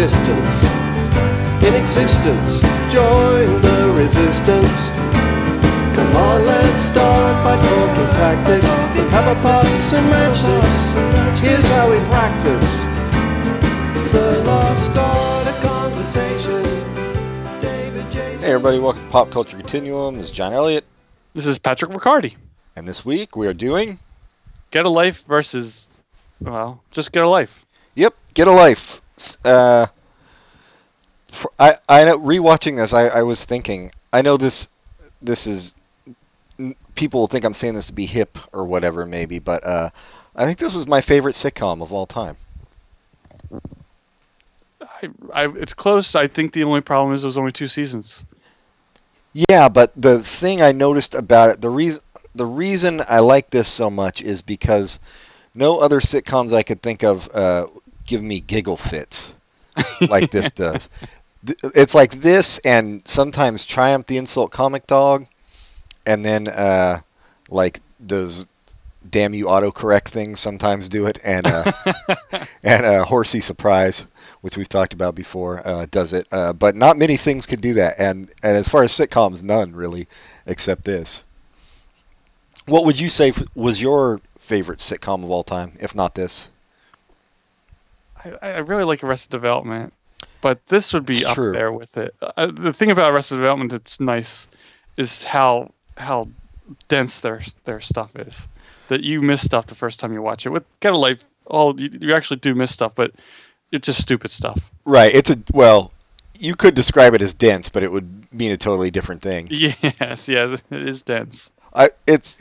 distance. In existence, join the resistance. Come on, let's start by talking tactics. Let's have a pass and match this. Here's how we practice. The lost art of conversation. David Jason. Hey everybody, welcome to Pop Culture Continuum. This is John Elliott, This is Patrick Riccardi. and this week we are doing Get a life versus, well, just get a life. Yep, Get a Life. Uh, I I know rewatching this, I, I was thinking. I know this this is people will think I'm saying this to be hip or whatever maybe, but uh, I think this was my favorite sitcom of all time. I, I, it's close. I think the only problem is it was only two seasons. Yeah, but the thing I noticed about it, the reason the reason I like this so much is because no other sitcoms I could think of uh, give me giggle fits like this does. It's like this, and sometimes Triumph the Insult Comic Dog, and then uh, like those damn you autocorrect things sometimes do it, and uh, and uh, Horsey Surprise, which we've talked about before, uh, does it. Uh, but not many things could do that, and and as far as sitcoms, none really, except this. What would you say was your favorite sitcom of all time, if not this? I, I really like Arrested Development, but this would be It's up true. there with it. Uh, the thing about Arrested Development that's nice is how how dense their their stuff is. That you miss stuff the first time you watch it. With Get a Life, all you, you actually do miss stuff, but it's just stupid stuff. Right. It's a well, you could describe it as dense, but it would mean a totally different thing. Yes, yes, it is dense. I it's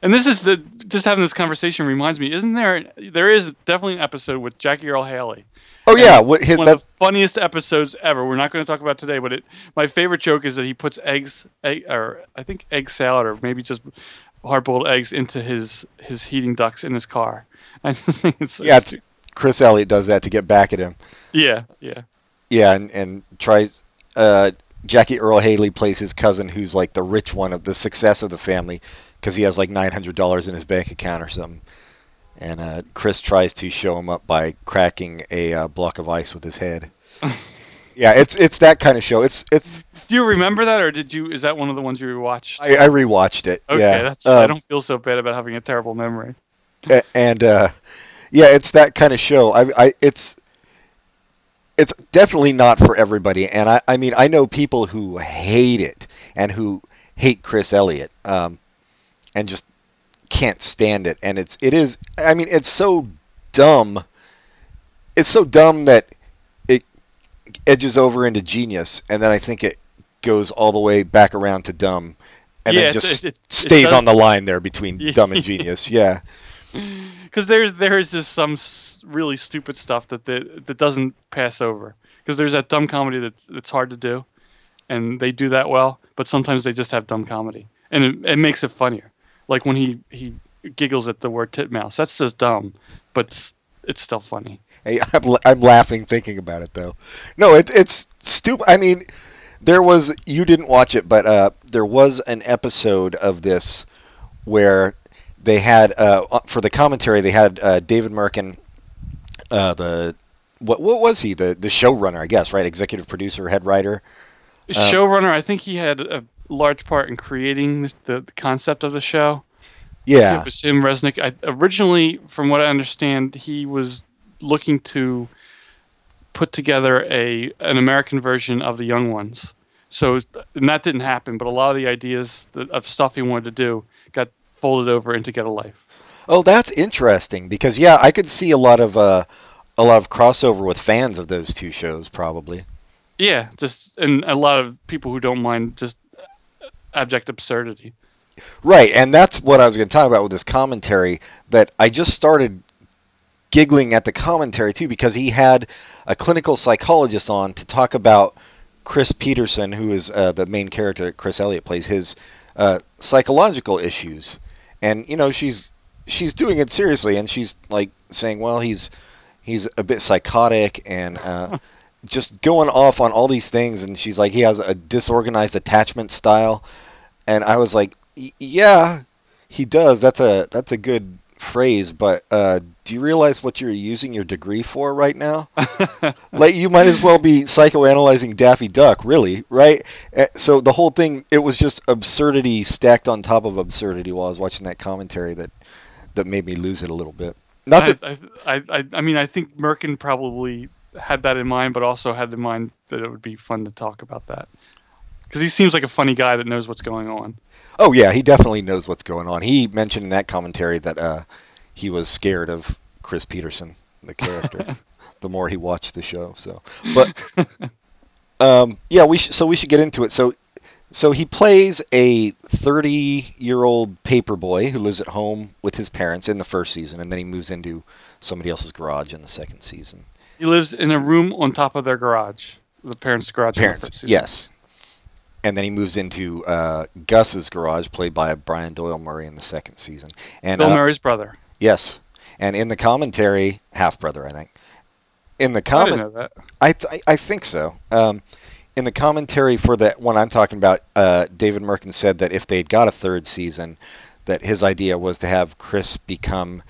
And this is the just having this conversation reminds me. Isn't there? There is definitely an episode with Jackie Earle Haley. oh yeah, what his one that of the funniest episodes ever. We're not going to talk about today, but it. My favorite joke is that he puts eggs, egg, or I think egg salad, or maybe just hard-boiled eggs into his his heating ducts in his car. I just think it's so yeah, it's, Chris Elliott does that to get back at him. yeah, yeah. Yeah, and and tries. Uh, Jackie Earle Haley plays his cousin, who's like the rich one of the success of the family, because he has like nine hundred dollars in his bank account or something. And uh, Chris tries to show him up by cracking a uh, block of ice with his head. yeah, it's it's that kind of show. It's it's. Do you remember that, or did you? Is that one of the ones you rewatched? I, I rewatched it. okay, yeah. that's. I Um, don't feel so bad about having a terrible memory. And uh, yeah, it's that kind of show. I, I, it's, it's definitely not for everybody. And I, I mean, I know people who hate it and who hate Chris Elliott, um, and just can't stand it. And it's, it is. I mean, it's so dumb. It's so dumb that it edges over into genius, and then I think it goes all the way back around to dumb, and Yeah, then just it- it- it stays does- on the line there between dumb and genius. Yeah. because there's there is just some really stupid stuff that that, that doesn't pass over because there's that dumb comedy that's that's hard to do and they do that well but sometimes they just have dumb comedy and it, it makes it funnier like when he he giggles at the word titmouse that's just dumb but it's, it's still funny Hey, I'm, I'm laughing thinking about it though. No, it, it's stupid. I mean, there was you didn't watch it, but uh, there was an episode of this where they had uh, for the commentary they had uh, David Mirkin, uh, the what what was he the the showrunner I guess right executive producer head writer Uh, showrunner i think he had a large part in creating the, the concept of the show yeah It was him, Resnick. I, originally, from what I understand, he was looking to put together a an American version of the Young Ones. So, and that didn't happen. But a lot of the ideas that, of stuff he wanted to do got folded over into Get a Life. oh that's interesting because yeah I could see a lot of uh, a lot of crossover with fans of those two shows probably Yeah, just and a lot of people who don't mind just abject absurdity. Right, and that's what I was going to talk about with this commentary. That I just started giggling at the commentary too because he had a clinical psychologist on to talk about Chris Peterson, who is uh, the main character that Chris Elliott plays, his uh, psychological issues, and you know she's she's doing it seriously, and she's like saying, well, he's he's a bit psychotic and. Uh, just going off on all these things and she's like he has a disorganized attachment style and I was like, yeah, he does. That's a that's a good phrase, but uh, do you realize what you're using your degree for right now? like you might as well be psychoanalyzing Daffy Duck, really, right? Uh, So the whole thing, it was just absurdity stacked on top of absurdity while I was watching that commentary that that made me lose it a little bit. Not that I, I, I, I mean, I think Mirkin probably had that in mind, but also had in mind that it would be fun to talk about that. Because he seems like a funny guy that knows what's going on. Oh yeah, he definitely knows what's going on. He mentioned in that commentary that uh, he was scared of Chris Peterson, the character, the more he watched the show. So, but um, yeah, we sh- so we should get into it. So, so he plays a 30-year-old paper boy who lives at home with his parents in the first season, and then he moves into somebody else's garage in the second season. He lives in a room on top of their garage, the parents' garage. in the first Parents, yes. And then he moves into uh, Gus's garage, played by Brian Doyle Murray in the second season. And Bill uh, Murray's brother. Yes, and in the commentary, half brother, I think. In the comment. I th- I think so. Um, in the commentary for that one I'm talking about, uh, David Mirkin said that if they'd got a third season, that his idea was to have Chris become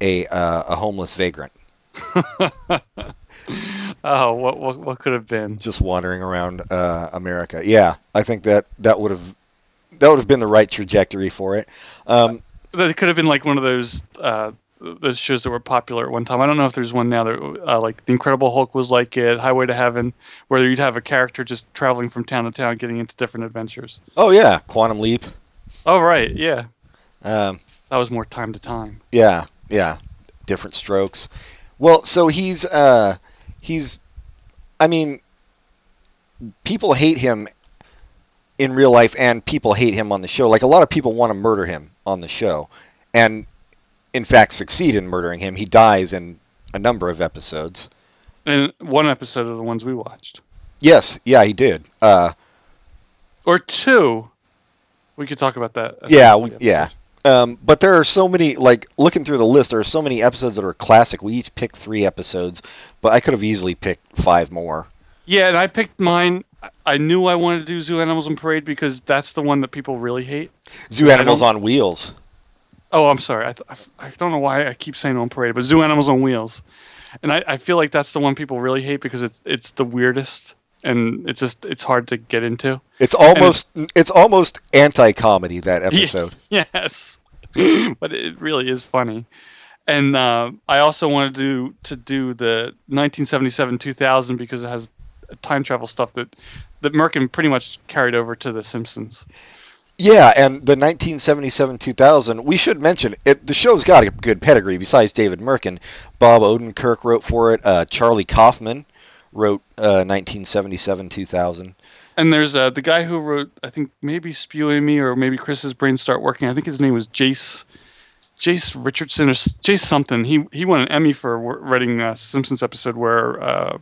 a uh, a homeless vagrant, oh, what, what what could have been? just wandering around uh, America. Yeah, I think that that would have that would have been the right trajectory for it. Um, That could have been like one of those uh, those shows that were popular at one time. I don't know if there's one now that uh, like The Incredible Hulk was like it, Highway to Heaven, where you'd have a character just traveling from town to town, getting into different adventures. oh yeah, Quantum Leap. Oh right, yeah, Um, that was more time to time. Yeah, yeah, different strokes. Well, so he's uh he's I mean people hate him in real life and people hate him on the show. Like a lot of people want to murder him on the show and in fact succeed in murdering him. He dies in a number of episodes. In one episode of the ones we watched, Yes, yeah, he did. Uh or two, we could talk about that. yeah, we, yeah. Um, but there are so many, like looking through the list, there are so many episodes that are classic. We each picked three episodes, but I could have easily picked five more. Yeah, and I picked mine. I- knew I wanted to do Zoo Animals on Parade because that's the one that people really hate. Zoo Animals on Wheels. Oh, I'm sorry. I, th- I don't know why I keep saying on parade, but Zoo Animals on Wheels, and I, I feel like that's the one people really hate because it's it's the weirdest and it's just it's hard to get into. It's almost it's almost anti-comedy that episode. Yes, but it really is funny. And uh, I also wanted to do, to do the 1977-2000 because it has time travel stuff that that Mirkin pretty much carried over to The Simpsons. Yeah, and the 1977-2000, we should mention it. The show's got a good pedigree. Besides David Mirkin, Bob Odenkirk wrote for it. Uh, Charlie Kaufman wrote uh, 1977-2000. And there's uh, the guy who wrote, I think maybe Spewey and Me or maybe Chris's brain start working. I think his name was Jace, Jace Richardson or Jace something. He he won an Emmy for writing a Simpsons episode where uh,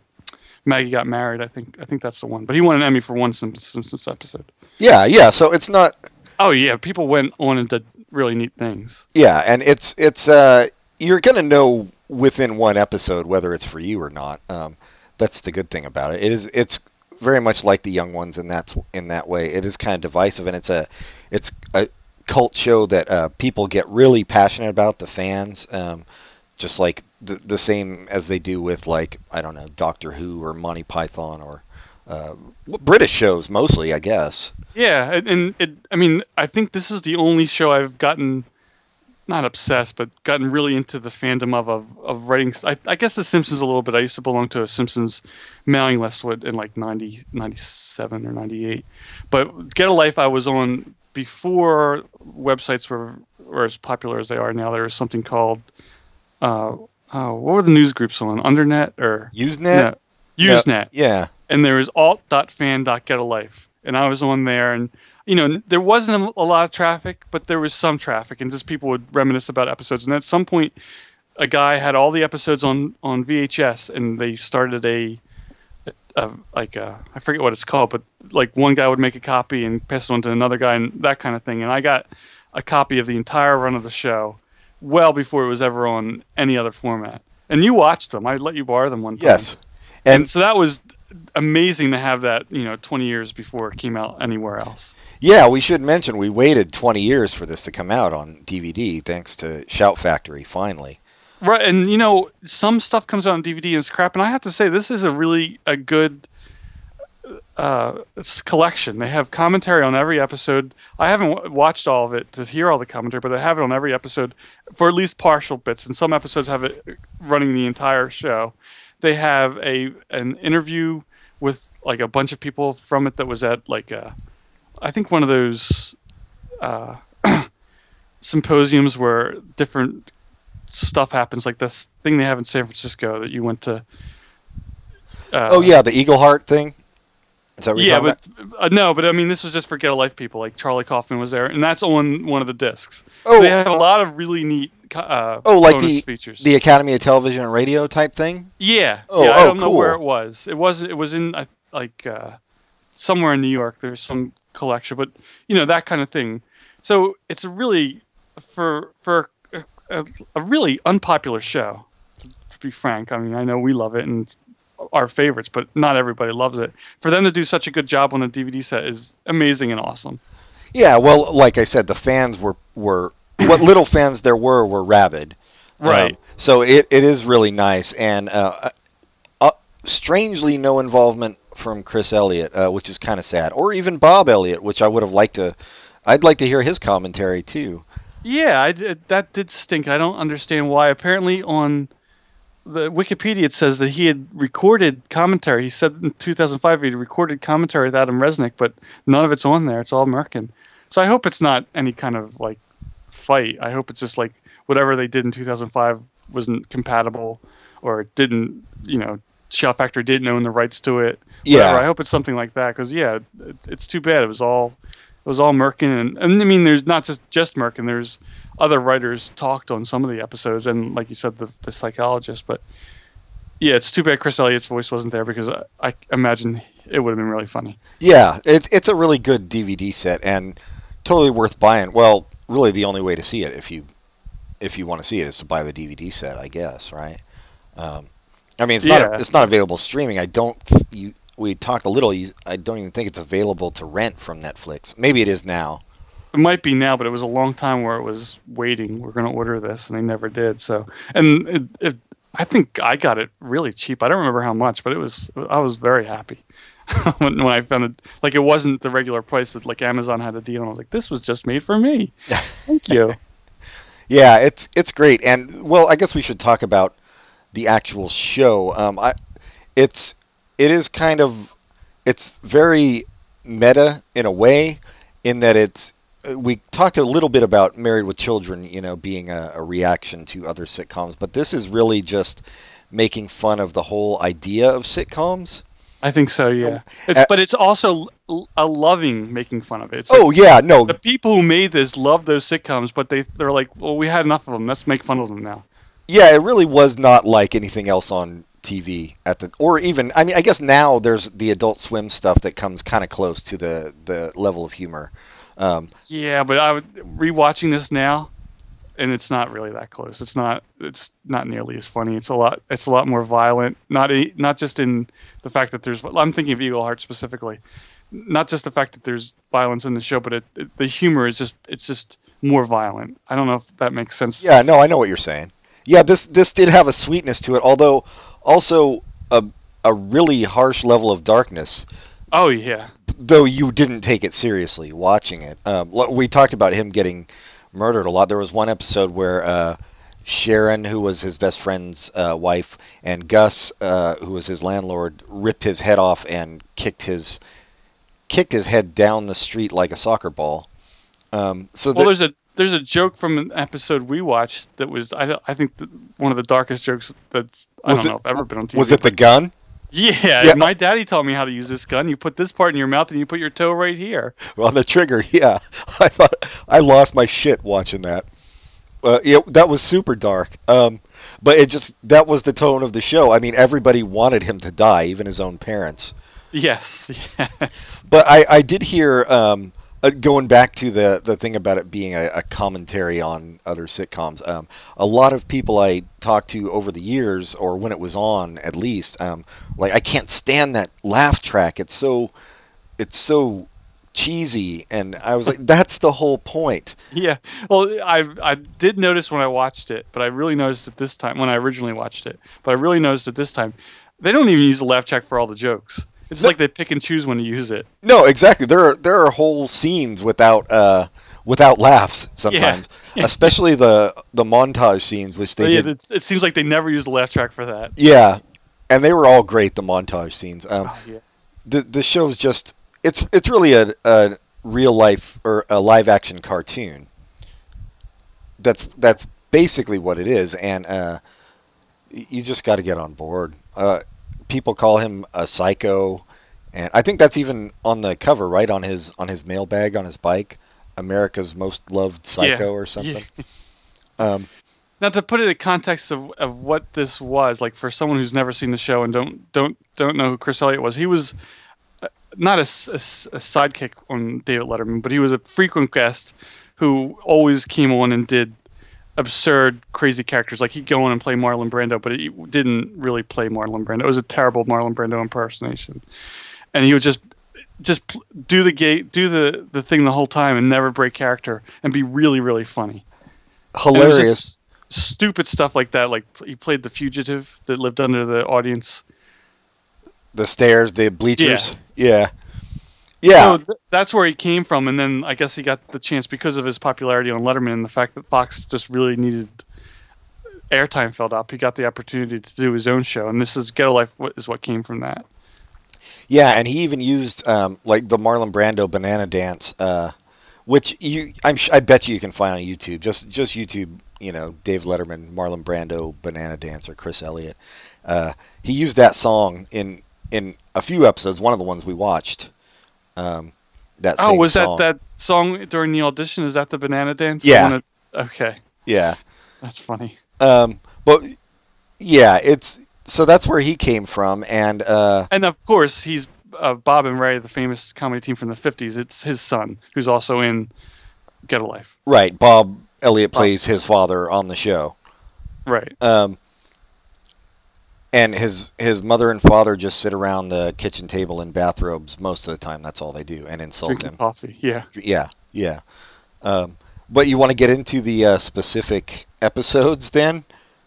Maggie got married. I think I think that's the one. But he won an Emmy for one Simpsons episode. Yeah, yeah. So it's not. Oh yeah, people went on and did really neat things. Yeah, and it's it's uh you're gonna know within one episode whether it's for you or not. Um, that's the good thing about it. It is it's very much like the young ones in that in that way. It is kind of divisive, and it's a it's a cult show that uh, people get really passionate about. The fans, um, just like the the same as they do with like I don't know Doctor Who or Monty Python or uh, British shows mostly, I guess. Yeah, and, and it, I mean, I think this is the only show I've gotten not obsessed, but gotten really into the fandom of of, of writing. I, I guess The Simpsons a little bit. I used to belong to a Simpsons mailing list in like 90, 97 or 98. But Get a Life I was on before websites were, were as popular as they are now. There was something called, uh, oh, what were the news groups on? Undernet or Usenet. yeah, Usenet Yeah. and there was alt.fan.getalife and i was on there and you know there wasn't a, lot of traffic but there was some traffic and just people would reminisce about episodes. And at some point a guy had all the episodes on on vhs and they started a, a like a, i forget what it's called but like one guy would make a copy and pass it on to another guy and that kind of thing. And i got a copy of the entire run of the show well before it was ever on any other format. And you watched them. I let you borrow them one time. Yes. and And so that was amazing to have that, you know, 20 years before it came out anywhere else. Yeah, we should mention we waited 20 years for this to come out on DVD, thanks to Shout Factory. Finally. Right, and you know, some stuff comes out on DVD and it's crap, and I have to say this is a really a good uh, collection. They have commentary on every episode. I haven't w- watched all of it to hear all the commentary, but they have it on every episode for at least partial bits. And some episodes have it running the entire show. They have a an interview with like a bunch of people from it that was at like a, I think one of those uh, symposiums where different stuff happens, like this thing they have in San Francisco that you went to. Uh, oh yeah, the Eagleheart thing. Is that yeah, but uh, no, but I mean, this was just for Get a Life people. Like Charlie Kaufman was there, and that's on one of the discs. Oh. they have a lot of really neat. Uh, Oh, like the features. the Academy of Television and Radio type thing. yeah, Oh, yeah. I oh, don't know where it was. It was. It was in like uh, somewhere in New York. There's some collection, but you know that kind of thing. So it's a really for for a, a, a really unpopular show. To, to be frank, I mean, I know we love it and our favorites, but not everybody loves it. For them to do such a good job on a DVD set is amazing and awesome. Yeah, well, like I said, the fans were were what little fans there were were rabid. Right. Um, so it, it is really nice, and uh, uh, strangely, no involvement from Chris Elliott, uh, which is kind of sad, or even Bob Elliott, which I would have liked to. I'd like to hear his commentary too. Yeah, I that did stink. I don't understand why. Apparently, on the Wikipedia, it says that he had recorded commentary. He said in 2005 he had recorded commentary with Adam Resnick, but none of it's on there. It's all American. So I hope it's not any kind of like fight. I hope it's just like whatever they did in 2005 wasn't compatible, or it didn't, you know, Shout Factory didn't own the rights to it. Yeah. Whatever. I hope it's something like that because yeah, it, it's too bad. It was all it was all Mirkin, and, and I mean, there's not just just Mirkin. There's other writers talked on some of the episodes, and like you said, the the psychologist. But yeah, it's too bad Chris Elliott's voice wasn't there because I, I imagine it would have been really funny. Yeah, it's it's a really good DVD set and totally worth buying. Well, really, the only way to see it if you if you want to see it is to buy the DVD set, I guess, right? Um, I mean, it's Yeah. not it's not available streaming. I don't. You we talked a little. I don't even think it's available to rent from Netflix. Maybe it is now. It might be now, but it was a long time where it was waiting. We're going to order this, and they never did. So, and it, it, I think I got it really cheap. I don't remember how much, but it was. I was very happy when, when I found it. Like it wasn't the regular price that like Amazon had a deal. And I was like, this was just made for me. Thank you. Yeah, it's it's great, and well, I guess we should talk about the actual show. Um, I, it's it is kind of it's very meta in a way, in that it's uh, we talked a little bit about Married with Children, you know, being a, a reaction to other sitcoms, but this is really just making fun of the whole idea of sitcoms. I think so. Yeah. It's, Uh, but it's also a loving making fun of it. It's Oh like yeah, no, the people who made this love those sitcoms, but they they're like, well, we had enough of them. Let's make fun of them now. Yeah, it really was not like anything else on TV at the or even I mean I guess now there's the Adult Swim stuff that comes kind of close to the the level of humor. Um, Yeah, but I would rewatching this now, and it's not really that close. It's not. It's not nearly as funny. It's a lot. It's a lot more violent. Not a, not just in the fact that there's. I'm thinking of Eagleheart specifically. Not just the fact that there's violence in the show, but it, it, the humor is just. It's just more violent. I don't know if that makes sense. yeah, no, I know what you're saying. Yeah, this this did have a sweetness to it, although also a a really harsh level of darkness. Oh yeah. Though you didn't take it seriously watching it. Um, we talked about him getting murdered a lot. There was one episode where uh, Sharon, who was his best friend's uh, wife, and Gus, uh, who was his landlord, ripped his head off and kicked his kicked his head down the street like a soccer ball. Um, so Well, there- there's a there's a joke from an episode we watched that was I, don't- I think the, one of the darkest jokes that's I Was don't it- know if ever been on TV. was it the gun Yeah, Yeah. my daddy taught me how to use this gun. You put this part in your mouth and you put your toe right here. on the trigger? Yeah, I thought I lost my shit watching that. Uh, yeah, that was super dark. Um, but it just that was the tone of the show. I mean, everybody wanted him to die, even his own parents. Yes, yes. But I, I did hear um, uh, going back to the the thing about it being a, a commentary on other sitcoms, um, a lot of people I talked to over the years, or when it was on, at least, um, like I can't stand that laugh track. It's so, it's so cheesy, and I was like, that's the whole point. Yeah. Well, I I did notice when I watched it, but I really noticed it this time when I originally watched it. But I really noticed it this time. They don't even use the laugh track for all the jokes. It's No. like they pick and choose when to use it. No, exactly. There are there are whole scenes without uh without laughs sometimes, Yeah. especially the the montage scenes, which they yeah, did. it seems like they never use the laugh track for that. Yeah, and they were all great. The montage scenes. Um, Oh, yeah. the the show's just it's it's really a, a real life or a live action cartoon. That's that's basically what it is, and uh, you just got to get on board. Uh, people call him a psycho, and I think that's even on the cover, right on his on his mailbag on his bike. America's most loved psycho Yeah, or something. yeah. Um, Now to put it in context of, of what this was, like for someone who's never seen the show and don't don't don't know who Chris Elliott was, he was uh, not a, sidekick on David Letterman, but he was a frequent guest who always came on and did absurd, crazy characters. Like he'd go on and play Marlon Brando, but he didn't really play Marlon Brando. It was a terrible Marlon Brando impersonation, and he would just just do the gate, do the the thing the whole time, and never break character, and be really really funny. And it was hilarious. stupid stuff like that. Like he played the fugitive that lived under the audience. The stairs, the bleachers. Yeah. Yeah. So th- that's where he came from, and then I guess he got the chance because of his popularity on Letterman and the fact that Fox just really needed airtime filled up. He got the opportunity to do his own show, and this is Get a Life. is what came from that? Yeah, and he even used um, like the Marlon Brando banana dance, uh, which you I'm sh- I bet you you can find on YouTube. Just just YouTube, you know, Dave Letterman, Marlon Brando banana dance or Chris Elliott. Uh, he used that song in in a few episodes. One of the ones we watched. Um, that Oh, was song. that that song during the audition? Is that the banana dance? Yeah. Okay, Yeah. that's funny. Um, but yeah, it's so that's where he came from, and uh, And of course, he's uh, Bob and Ray, the famous comedy team from the '50s. It's his son who's also in Get a Life. right, Bob Elliott plays his father on the show. Right. Um, and his his mother and father just sit around the kitchen table in bathrobes most of the time. That's all they do, and insult Drinking him. coffee. Yeah. Yeah, yeah. Um, but you want to get into the uh, specific episodes then?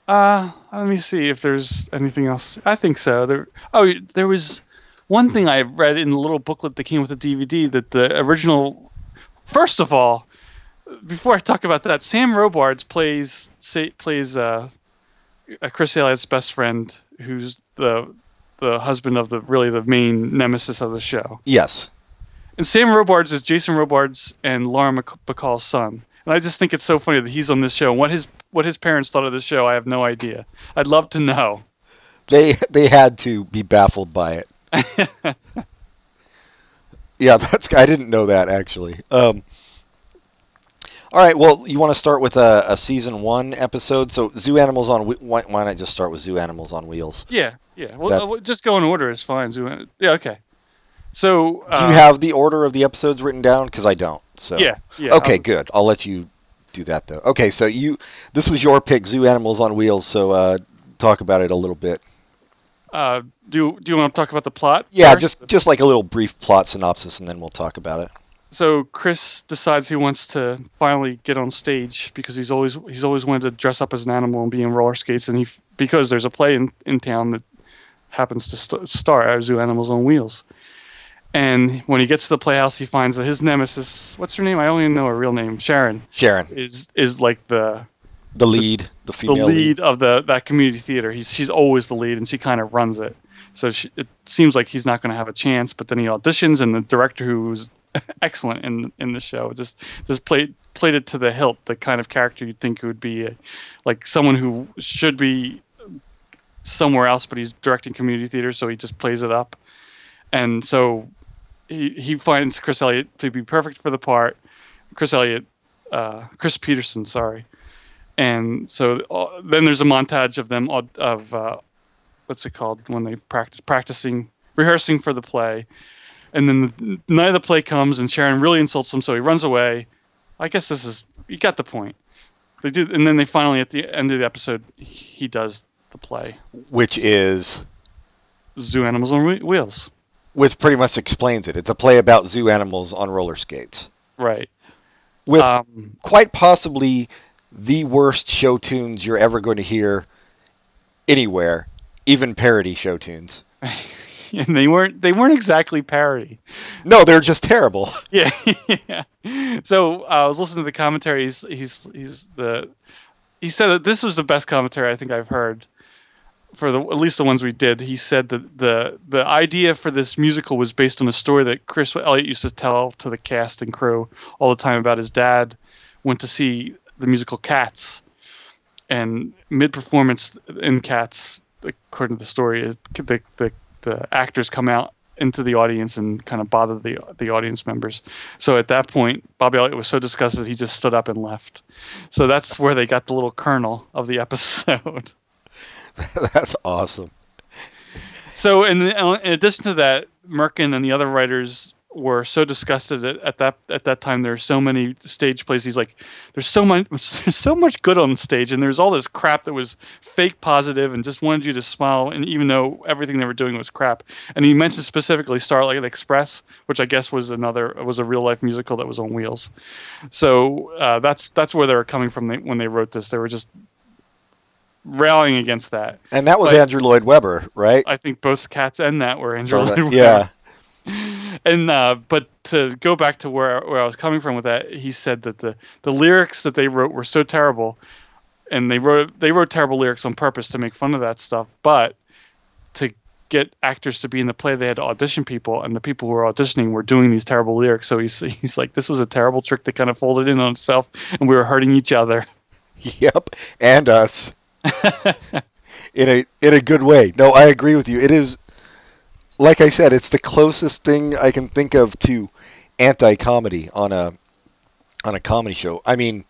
Uh, let me see if there's anything else. I think so. There. Oh, there was one thing I read in the little booklet that came with the DVD that the original. First of all, before I talk about that, Sam Robards plays say, plays uh, Chris Elliott's best friend, who's the the husband of the really the main nemesis of the show. Yes. And Sam Robards is Jason Robards and Laura Mc- Bacall's son. And I just think it's so funny that he's on this show. And what his what his parents thought of this show, I have no idea. I'd love to know. They they had to be baffled by it. Yeah, that's I didn't know that actually. Um, all right, well, you want to start with a, a season one episode? So, Zoo Animals on why, why not just start with Zoo Animals on Wheels? yeah, yeah. Well, That- uh, just go in order is fine. So, yeah, okay. So Do uh, you have the order of the episodes written down? Because I don't. So Yeah, yeah. Okay, I'll- good. I'll let you do that though. Okay, so you this was your pick, Zoo Animals on Wheels. So uh, talk about it a little bit. Uh, do do you want to talk about the plot? Yeah, first? just just like a little brief plot synopsis, and then we'll talk about it. So Chris decides he wants to finally get on stage because he's always he's always wanted to dress up as an animal and be in roller skates, and he because there's a play in, in town that happens to st- star Zoo Animals on Wheels. And when he gets to the playhouse, he finds that his nemesis, what's her name? I only know her real name, Sharon, Sharon, is is like the the lead, the the female lead of the that community theater. He's she's always the lead, and she kind of runs it. So she, it seems like he's not going to have a chance. But then he auditions, and the director, who was excellent in in the show, just just played played it to the hilt. The kind of character you'd think would be a, like someone who should be somewhere else, but he's directing community theater, so he just plays it up. And so he he finds Chris Elliott to be perfect for the part. Chris Elliott, uh, Chris Peterson, sorry. And so uh, then there's a montage of them of uh, what's it called when they practice practicing rehearsing for the play. And then the night of the play comes, and Sharon really insults him, so he runs away. I guess this is you got the point. They do, and then they finally at the end of the episode, he does the play. Which is Zoo Animals on Wheels. which pretty much explains it. It's a play about zoo animals on roller skates. Right. With Um, quite possibly the worst show tunes you're ever going to hear anywhere, even parody show tunes. and they weren't they weren't exactly parody. No, they're just terrible. Yeah. yeah. So uh, I was listening to the commentary. He's, he's he's the he said that this was the best commentary I think I've heard for the at least the ones we did. He said that the the idea for this musical was based on a story that Chris Elliott used to tell to the cast and crew all the time about his dad went to see the musical Cats, and mid performance in Cats, according to the story, is the the the actors come out into the audience and kind of bother the the audience members. So at that point, Bobby Elliott was so disgusted he just stood up and left. So that's where they got the little kernel of the episode. That's awesome. So in, uh, in addition to that, Mirkin and the other writers were so disgusted at, at that at that time. There were so many stage plays. He's like, there's so much there's so much good on stage, and there's all this crap that was fake positive and just wanted you to smile. And even though everything they were doing was crap, and he mentioned specifically Starlight Express, which I guess was another was a real life musical that was on wheels. So uh, that's that's where they were coming from they, when they wrote this. They were just rallying against that. And that was But- Andrew Lloyd Webber, right? I think both cats and that were Andrew Starlight- Lloyd Webber. yeah. And uh, but to go back to where where I was coming from with that, he said that the the lyrics that they wrote were so terrible, and they wrote they wrote terrible lyrics on purpose to make fun of that stuff. But to get actors to be in the play, they had to audition people, and the people who were auditioning were doing these terrible lyrics. So he's he's like, this was a terrible trick that kind of folded in on itself, and we were hurting each other. Yep. And us. in a in a good way. No, I agree with you. It is like I said, it's the closest thing I can think of to anti-comedy on a on a comedy show. I mean,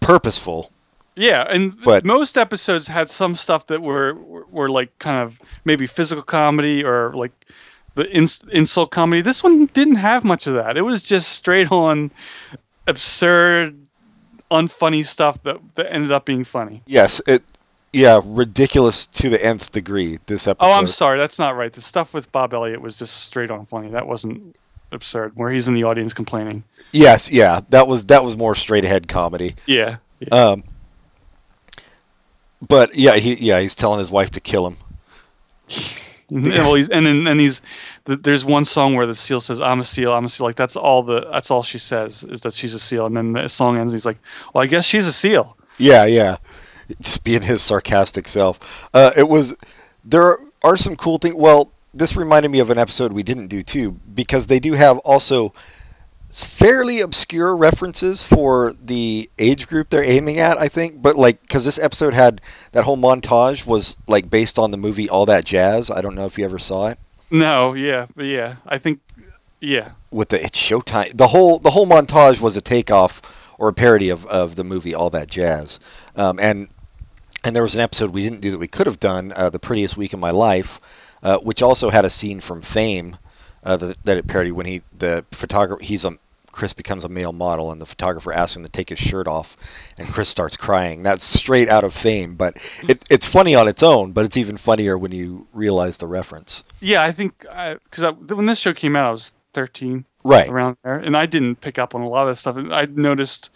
purposeful. Yeah, and But- most episodes had some stuff that were were, like kind of maybe physical comedy or like the ins- insult comedy. This one didn't have much of that. It was just straight on absurd, unfunny stuff that that ended up being funny. Yes, it yeah, ridiculous to the nth degree this episode. Oh, I'm sorry, that's not right. The stuff with Bob Elliott was just straight on funny. That wasn't absurd. Where he's in the audience complaining. Yes, yeah. That was that was more straight ahead comedy. Yeah. yeah. Um but yeah, he yeah, he's telling his wife to kill him. And, well, he's, and then and he's there's one song where the seal says I'm a seal I'm a seal like that's all the that's all she says is that she's a seal and then the song ends and he's like well I guess she's a seal Yeah, yeah. Just being his sarcastic self. Uh, it was. There are some cool things. Well, this reminded me of an episode we didn't do too, because they do have also fairly obscure references for the age group they're aiming at. I think, but like, because this episode had that whole montage was like based on the movie All That Jazz. I don't know if you ever saw it. no yeah but yeah I think yeah with the it's Showtime. The whole the whole montage was a takeoff or a parody of, of the movie All That Jazz. Um, and and there was an episode we didn't do that we could have done, uh, the prettiest week of my life, uh, which also had a scene from Fame uh, that, that it parodied when he the photographer he's a Chris becomes a male model and the photographer asks him to take his shirt off and Chris starts crying. That's straight out of Fame, but it, it's funny on its own, but it's even funnier when you realize the reference. yeah I think because when this show came out I was 13 Right. around there and I didn't pick up on a lot of this stuff and I noticed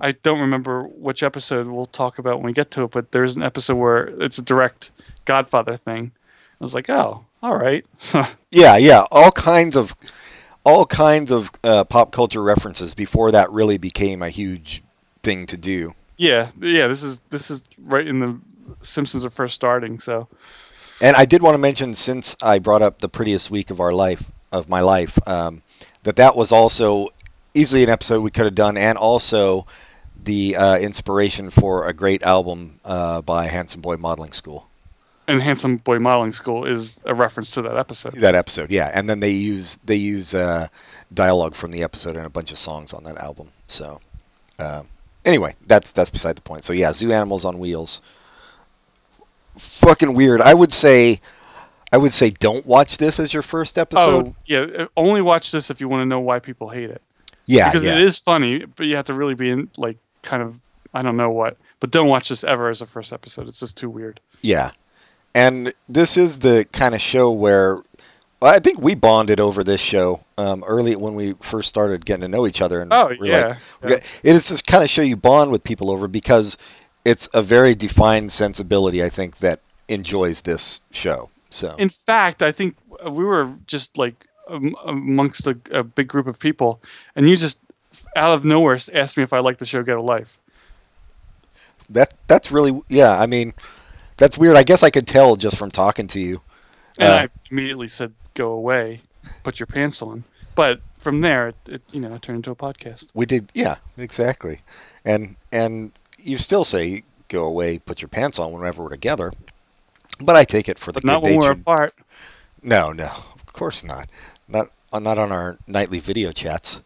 I don't remember which episode we'll talk about when we get to it but there's an episode where it's a direct Godfather thing I was like oh all right Yeah, yeah, all kinds of all kinds of uh, pop culture references before that really became a huge thing to do. Yeah, yeah. This is this is right in the Simpsons are first starting. So And I did want to mention, since I brought up the prettiest week of our life of my life, um, that that was also easily an episode we could have done, and also the uh, inspiration for a great album uh, by Handsome Boy Modeling School. and Handsome Boy Modeling School is a reference to that episode. That episode, yeah, and then they use they use uh, dialogue from the episode and a bunch of songs on that album. So, uh, anyway, that's that's beside the point. So yeah, Zoo Animals on Wheels. Fucking weird. I would say, I would say don't watch this as your first episode. oh yeah, uh, only watch this if you want to know why people hate it. yeah, because yeah. it is funny, but you have to really be in like kind of I don't know what. But don't watch this ever as a first episode. It's just too weird. Yeah. And this is the kind of show where well, I think we bonded over this show um, early when we first started getting to know each other. And Oh yeah, like- yeah. it is this kind of show you bond with people over because it's a very defined sensibility, I think, that enjoys this show. So In fact, I think we were just like amongst a, a big group of people, and you just out of nowhere asked me if I liked the show Get a Life. that that's really yeah. I mean, that's weird. I guess I could tell just from talking to you. And Uh, I immediately said, "Go away, put your pants on." But from there, it, it you know it turned into a podcast. We did, yeah, exactly. And and you still say go away, put your pants on whenever we're together. But I take it for the But not when we're apart. No, no, of course not. Not uh, not on our nightly video chats.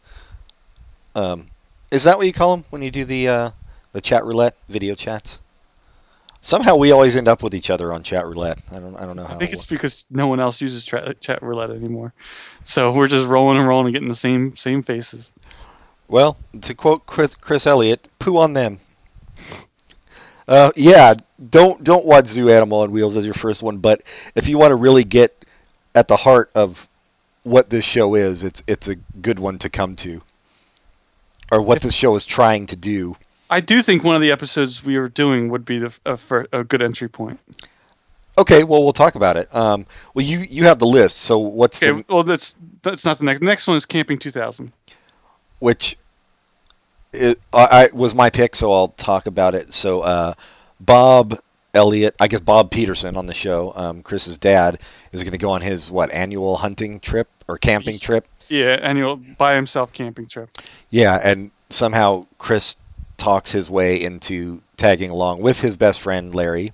Um, is that what you call them when you do the uh, the chat roulette video chats? Somehow we always end up with each other on chat roulette. I don't I don't know how. I think it it's because no one else uses tra- chat roulette anymore, so we're just rolling and rolling and getting the same same faces. Well, to quote Chris, Chris Elliott, "Poo on them." Uh, yeah, don't don't watch Zoo Animal on Wheels as your first one, but if you want to really get at the heart of what this show is, it's it's a good one to come to, or what this show is trying to do. I do think one of the episodes we were doing would be the, a, for a good entry point. Okay, well we'll talk about it. Um, well you you have the list, so what's Okay, the well that's that's not the next. The next one is Camping 2000. which it, I, I was my pick, so I'll talk about it. So uh, Bob Elliott, I guess Bob Peterson on the show, um, Chris's dad, is going to go on his what annual hunting trip or camping trip. Yeah, annual by himself camping trip. Yeah, and somehow Chris talks his way into tagging along with his best friend Larry,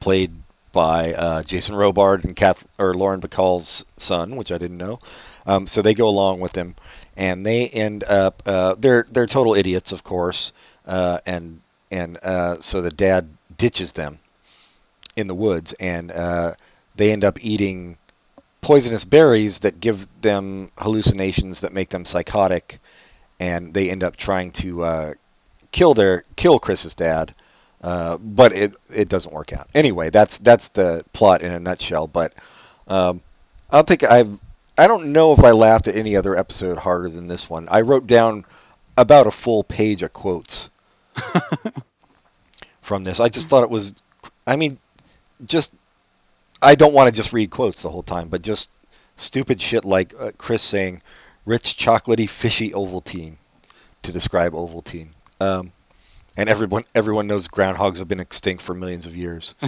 played by uh, Jason Robard and Kath or Lauren Bacall's son, which I didn't know. Um, so they go along with him, and they end up uh, they're they're total idiots, of course, uh, and and uh, so the dad ditches them in the woods, and uh, they end up eating poisonous berries that give them hallucinations that make them psychotic, and they end up trying to uh, kill their kill Chris's dad. Uh, but it it doesn't work out. Anyway, that's that's the plot in a nutshell. But um, I don't think I've I don't know if I laughed at any other episode harder than this one. I wrote down about a full page of quotes from this. I just thought it was, I mean, just I don't want to just read quotes the whole time, but just stupid shit like uh, Chris saying "rich, chocolatey, fishy Ovaltine" to describe Ovaltine. Um, and everyone everyone knows groundhogs have been extinct for millions of years.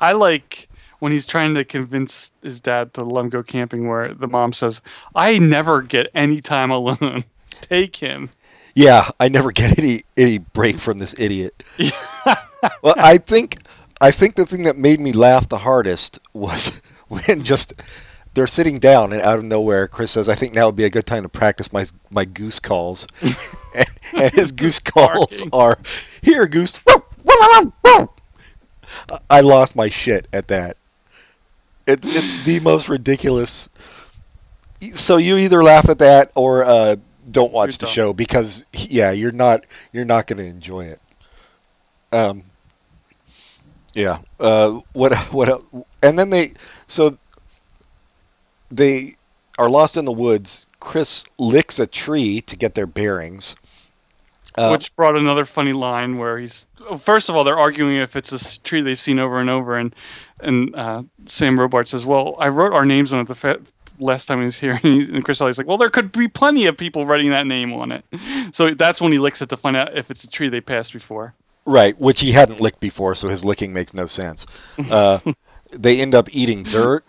I like when he's trying to convince his dad to let him go camping, where the mom says, "I never get any time alone. Take him." Yeah, I never get any any break from this idiot. well, I think I think the thing that made me laugh the hardest was when just they're sitting down and out of nowhere, Chris says, "I think now would be a good time to practice my my goose calls," and, and his goose calls Barking. are, "Here, goose." I lost my shit at that. It, it's the most ridiculous. So you either laugh at that or uh, don't watch You're the dumb. show because yeah, you're not you're not going to enjoy it. Um. Yeah. Uh. What? What? And then they. So. They are lost in the woods. Chris licks a tree to get their bearings. Uh, Which brought another funny line where he's oh, first of all they're arguing if it's a tree they've seen over and over, and and uh, Sam Robart says, "Well, I wrote our names on it the fa- last time he was here," and, and Chris Elliott's like, "Well, there could be plenty of people writing that name on it." So that's when he licks it to find out if it's a tree they passed before. Right, which he hadn't licked before, so his licking makes no sense. Uh, they end up eating dirt.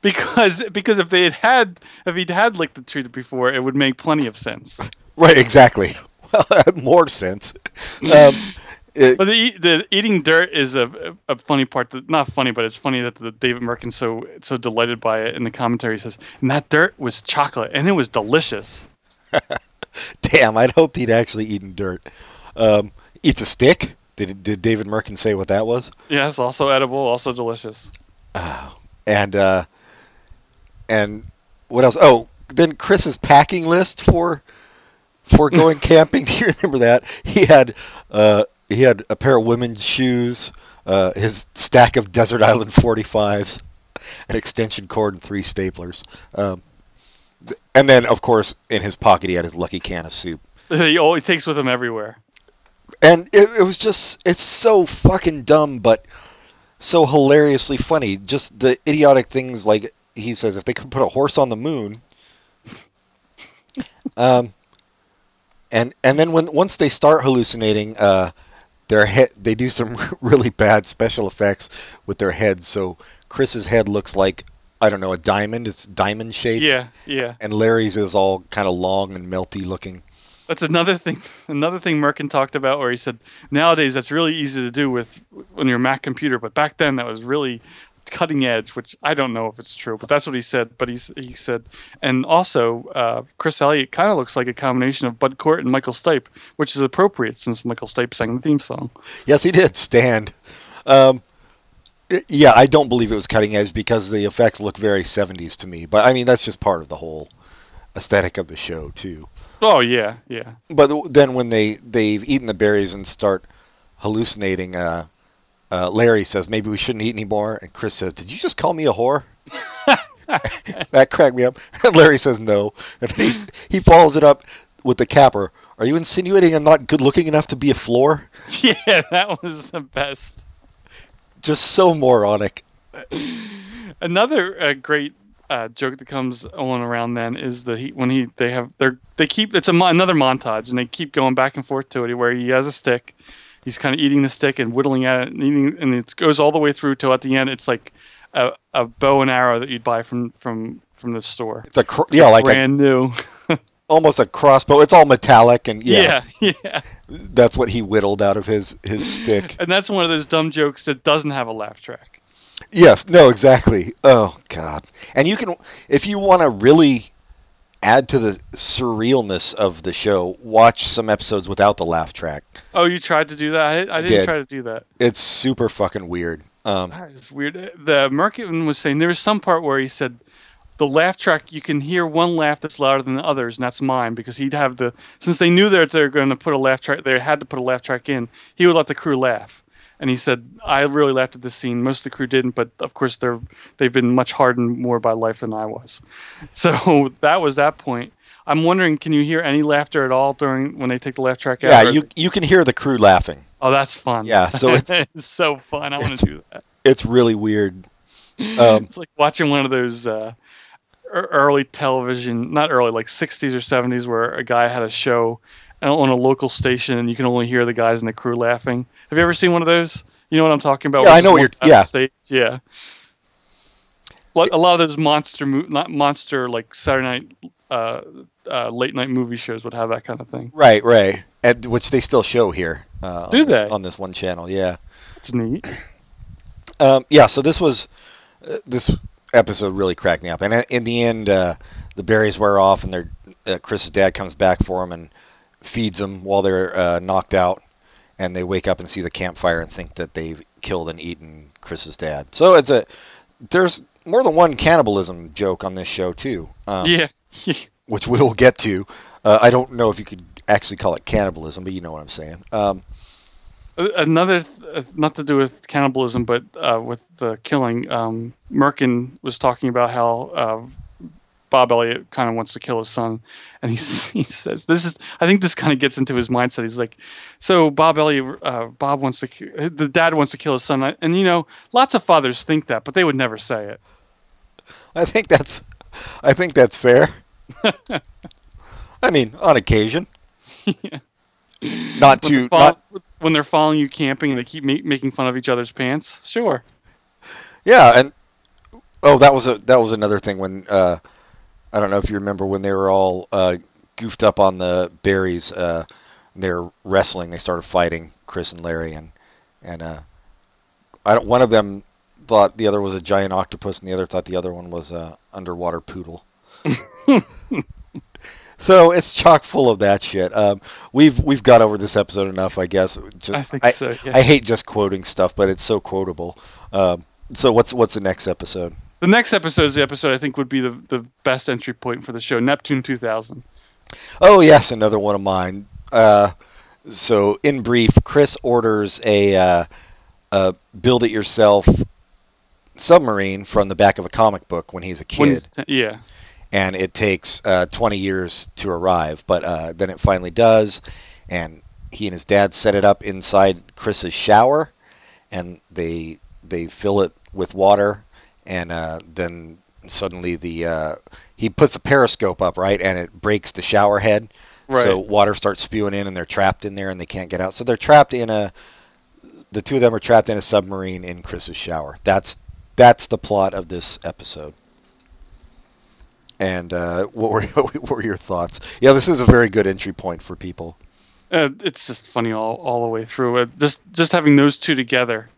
Because because if they had had if he'd had licked the tree before, it would make plenty of sense. Right, exactly. Well, more sense. Um, it- But the the eating dirt is a a funny part. That, not funny, but it's funny that the David Mirkin's so so delighted by it. In the commentary, he says, "And that dirt was chocolate, and it was delicious." damn, I'd hoped he'd actually eaten dirt. Um, eats a stick. Did did David Mirkin say what that was? Yes, also edible, also delicious. Oh, and uh, and what else? Oh, then Chris's packing list for for going camping. Do you remember that? He had uh, he had a pair of women's shoes, uh, his stack of Desert Island 45s, an extension cord, and three staplers. Um, and then, of course, in his pocket, he had his lucky can of soup. he always takes with him everywhere. And it, it was just, it's so fucking dumb, but so hilariously funny. Just the idiotic things like he says, if they could put a horse on the moon. Um, and and then when once they start hallucinating, uh, their head they do some really bad special effects with their heads. So Chris's head looks like I don't know a diamond. It's diamond shaped. Yeah, yeah. And Larry's is all kind of long and melty looking. That's another thing. Another thing Mirkin talked about, where he said nowadays that's really easy to do with on your Mac computer, but back then that was really cutting edge. Which I don't know if it's true, but that's what he said. But he's he said, and also uh, Chris Elliott kind of looks like a combination of Bud Cort and Michael Stipe, which is appropriate since Michael Stipe sang the theme song. Yes, he did stand. Um, i- yeah, I don't believe it was cutting edge because the effects look very 70s to me. But I mean, that's just part of the whole aesthetic of the show too. Oh yeah, yeah. But then when they they've eaten the berries and start hallucinating, uh, uh, Larry says maybe we shouldn't eat anymore, and Chris says, "Did you just call me a whore?" that cracked me up. And Larry says no, and he's, he follows it up with the capper. Are you insinuating I'm not good looking enough to be a floor? Yeah, that was the best. Just so moronic. Another uh, great uh, joke that comes on around then is the he when he they have they're they keep it's a another montage and they keep going back and forth to it where he has a stick, he's kind of eating the stick and whittling at it and eating and it goes all the way through till at the end it's like a, a bow and arrow that you'd buy from from from the store. It's a cr- yeah, like a, brand new. almost a crossbow. It's all metallic, and yeah, yeah, yeah. that's what he whittled out of his his stick. And that's one of those dumb jokes that doesn't have a laugh track. Yes, no, exactly. Oh God! And you can, if you want to really add to the surrealness of the show, watch some episodes without the laugh track. Oh, you tried to do that? I, I didn't did. try to do that. It's super fucking weird. Um, is weird. The Mirkin was saying there was some part where he said the laugh track you can hear one laugh that's louder than the others, and that's mine because he'd have the since they knew that they're going to put a laugh track, they had to put a laugh track in. He would let the crew laugh, and he said I really laughed at this scene. Most of the crew didn't, but of course they're they've been much hardened more by life than I was. So that was that point. I'm wondering, can you hear any laughter at all during when they take the laugh track out? yeah, you you can hear the crew laughing. Oh, that's fun. Yeah, so it's- it's so fun. I want to do that. It's really weird. Um, it's like watching one of those uh, early television, not early, like 60s or 70s, where a guy had a show on a local station and you can only hear the guys in the crew laughing. Have you ever seen one of those? You know what I'm talking about? Yeah, I know what you're- yeah. Stage? Yeah. A lot of those monster, not monster, like Saturday night, uh, uh, late night movie shows would have that kind of thing. right, right, and which they still show here. Uh, Do on this, they? on this one channel? Yeah. It's neat. Um, yeah, so this was uh, this episode really cracked me up, and uh, in the end, uh, the berries wear off, and their uh, Chris's dad comes back for him and feeds them while they're uh, knocked out, and they wake up and see the campfire and think that they've killed and eaten Chris's dad. So it's a there's more than one cannibalism joke on this show too, um, yeah. which we'll get to. Uh, I don't know if you could actually call it cannibalism, but you know what I'm saying. Um, Another, uh, not to do with cannibalism, but uh, with the killing. Um, Mirkin was talking about how uh, Bob Elliott kind of wants to kill his son, and he he says this is. I think this kind of gets into his mindset. He's like, so Bob Elliott, uh, Bob wants to, the dad wants to kill his son, and you know, lots of fathers think that, but they would never say it. I think that's I think that's fair. I mean, on occasion. yeah. Not When to follow- not when they're following you camping and they keep ma- making fun of each other's pants. Sure. yeah, and oh, that was a that was another thing when uh, I don't know if you remember when they were all uh, goofed up on the berries. Uh, they're wrestling. They started fighting Chris and Larry, and and uh, I don't, one of them thought the other was a giant octopus, and the other thought the other one was a underwater poodle. So it's chock full of that shit. Um, we've we've got over this episode enough, I guess. Just, I think so, yeah. I hate just quoting stuff, but it's so quotable. Um, so what's what's the next episode? The next episode is the episode I think would be the the best entry point for the show, Neptune 2000. Oh yes, another one of mine. Uh, so in brief, Chris orders a, uh, a build-it-yourself submarine from the back of a comic book when he's a kid. ten- yeah. and it takes uh, 20 years to arrive. But uh, then it finally does, and he and his dad set it up inside Chris's shower, and they they fill it with water, and uh, then suddenly the uh, he puts a periscope up right, and it breaks the shower head. So water starts spewing in, and they're trapped in there, and they can't get out. So they're trapped in a. The two of them are trapped in a submarine in Chris's shower. That's that's the plot of this episode. And uh, what were what were your thoughts? Yeah, this is a very good entry point for people. Uh, it's just funny all, all the way through. Uh, just just having those two together,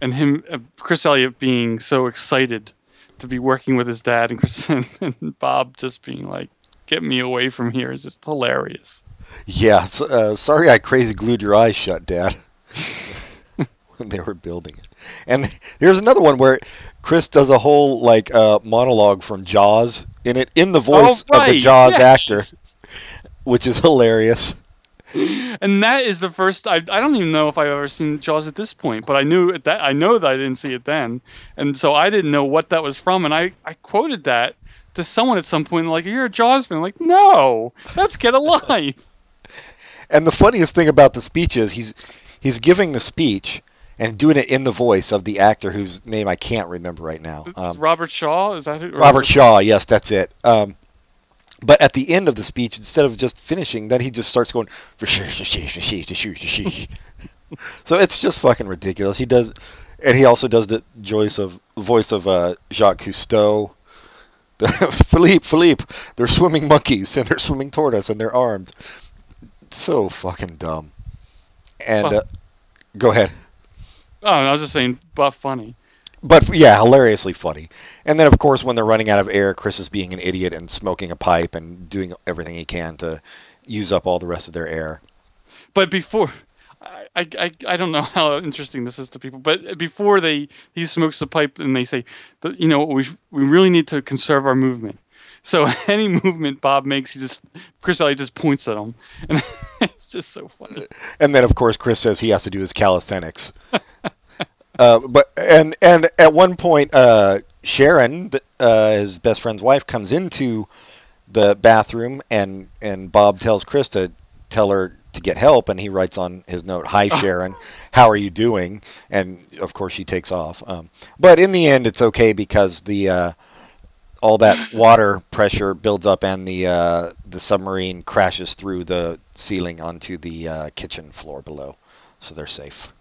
and him, uh, Chris Elliott being so excited to be working with his dad, and Chris and, Bob just being like, "Get me away from here!" is just hilarious. Yeah, so, uh, sorry I crazy glued your eyes shut, Dad. when they were building it. And there's another one where Chris does a whole like uh, monologue from Jaws in it in the voice of the Oh, Jaws yes. actor, which is hilarious. And that is the first. I, I don't even know if I've ever seen Jaws at this point, but I knew at that. I know that I didn't see it then, and so I didn't know what that was from. And I, I quoted that to someone at some point, like, "You're a Jaws fan." like, no, that's Get a Life. And the funniest thing about the speech is he's he's giving the speech and doing it in the voice of the actor whose name I can't remember right now. Um, Robert Shaw is that Robert Shaw, yes, that's it. Um, but at the end of the speech, instead of just finishing, then he just starts going for sure. So it's just fucking ridiculous. He does, and he also does the voice of voice of uh, Jacques Cousteau. The Philippe, Philippe, they're swimming monkeys and they're swimming toward us and they're armed. So fucking dumb. And Well- uh, go ahead. Oh, I was just saying, but funny. But yeah, hilariously funny. And then, of course, when they're running out of air, Chris is being an idiot and smoking a pipe and doing everything he can to use up all the rest of their air. But before, I, I, I- don't know how interesting this is to people, but before they he smokes the pipe and they say, that, you know, we we really need to conserve our movement. So any movement Bob makes, he just Chris Elliott just points at him, and it's just so funny. And then, of course, Chris says he has to do his calisthenics. Uh, but and and at one point, uh, Sharon, uh, his best friend's wife, comes into the bathroom, and and Bob tells Chris to tell her to get help, and he writes on his note, "Hi Sharon, how are you doing?" And of course, she takes off. Um, but in the end, it's okay because the uh, all that water pressure builds up, and the uh, the submarine crashes through the ceiling onto the uh, kitchen floor below, so they're safe.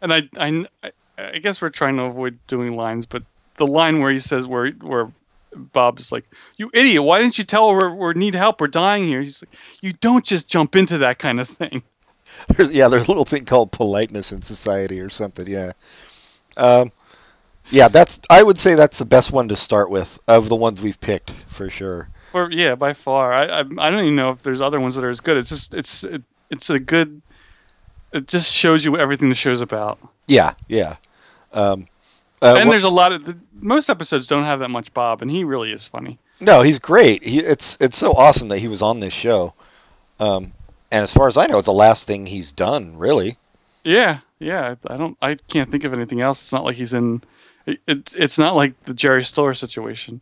And I, I, I guess we're trying to avoid doing lines, but the line where he says where where Bob's like, "You idiot! Why didn't you tell her we need help? We're dying here." He's like, "You don't just jump into that kind of thing." There's, yeah, there's a little thing called politeness in society or something. Yeah. Um, yeah, that's. I would say that's the best one to start with of the ones we've picked for sure. Or yeah, by far. I, I I don't even know if there's other ones that are as good. It's just it's it, it's a good. It just shows you everything the show's about. Yeah, yeah. Um, uh, and there's a lot of the, most episodes don't have that much Bob, and he really is funny. no, he's great. He, it's it's so awesome that he was on this show. Um, and as far as I know, it's the last thing he's done, really. Yeah, yeah. I don't. I can't think of anything else. It's not like he's in. It, it's it's not like the Jerry Stiller situation.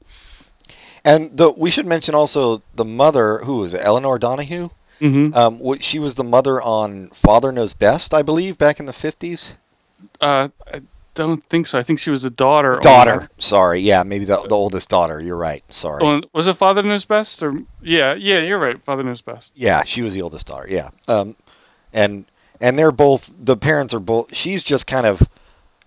And the we should mention also the mother, who is it, Elinor Donahue. Mm-hmm. Um, she was the mother on Father Knows Best, I believe, back in the fifties. Uh, I don't think so. I think she was the daughter. Daughter, that. sorry, yeah, maybe the the oldest daughter. You're right. Sorry. Oh, was it Father Knows Best or yeah, yeah, you're right. Father Knows Best. Yeah, she was the oldest daughter. Yeah. Um, and and they're both the parents are both. She's just kind of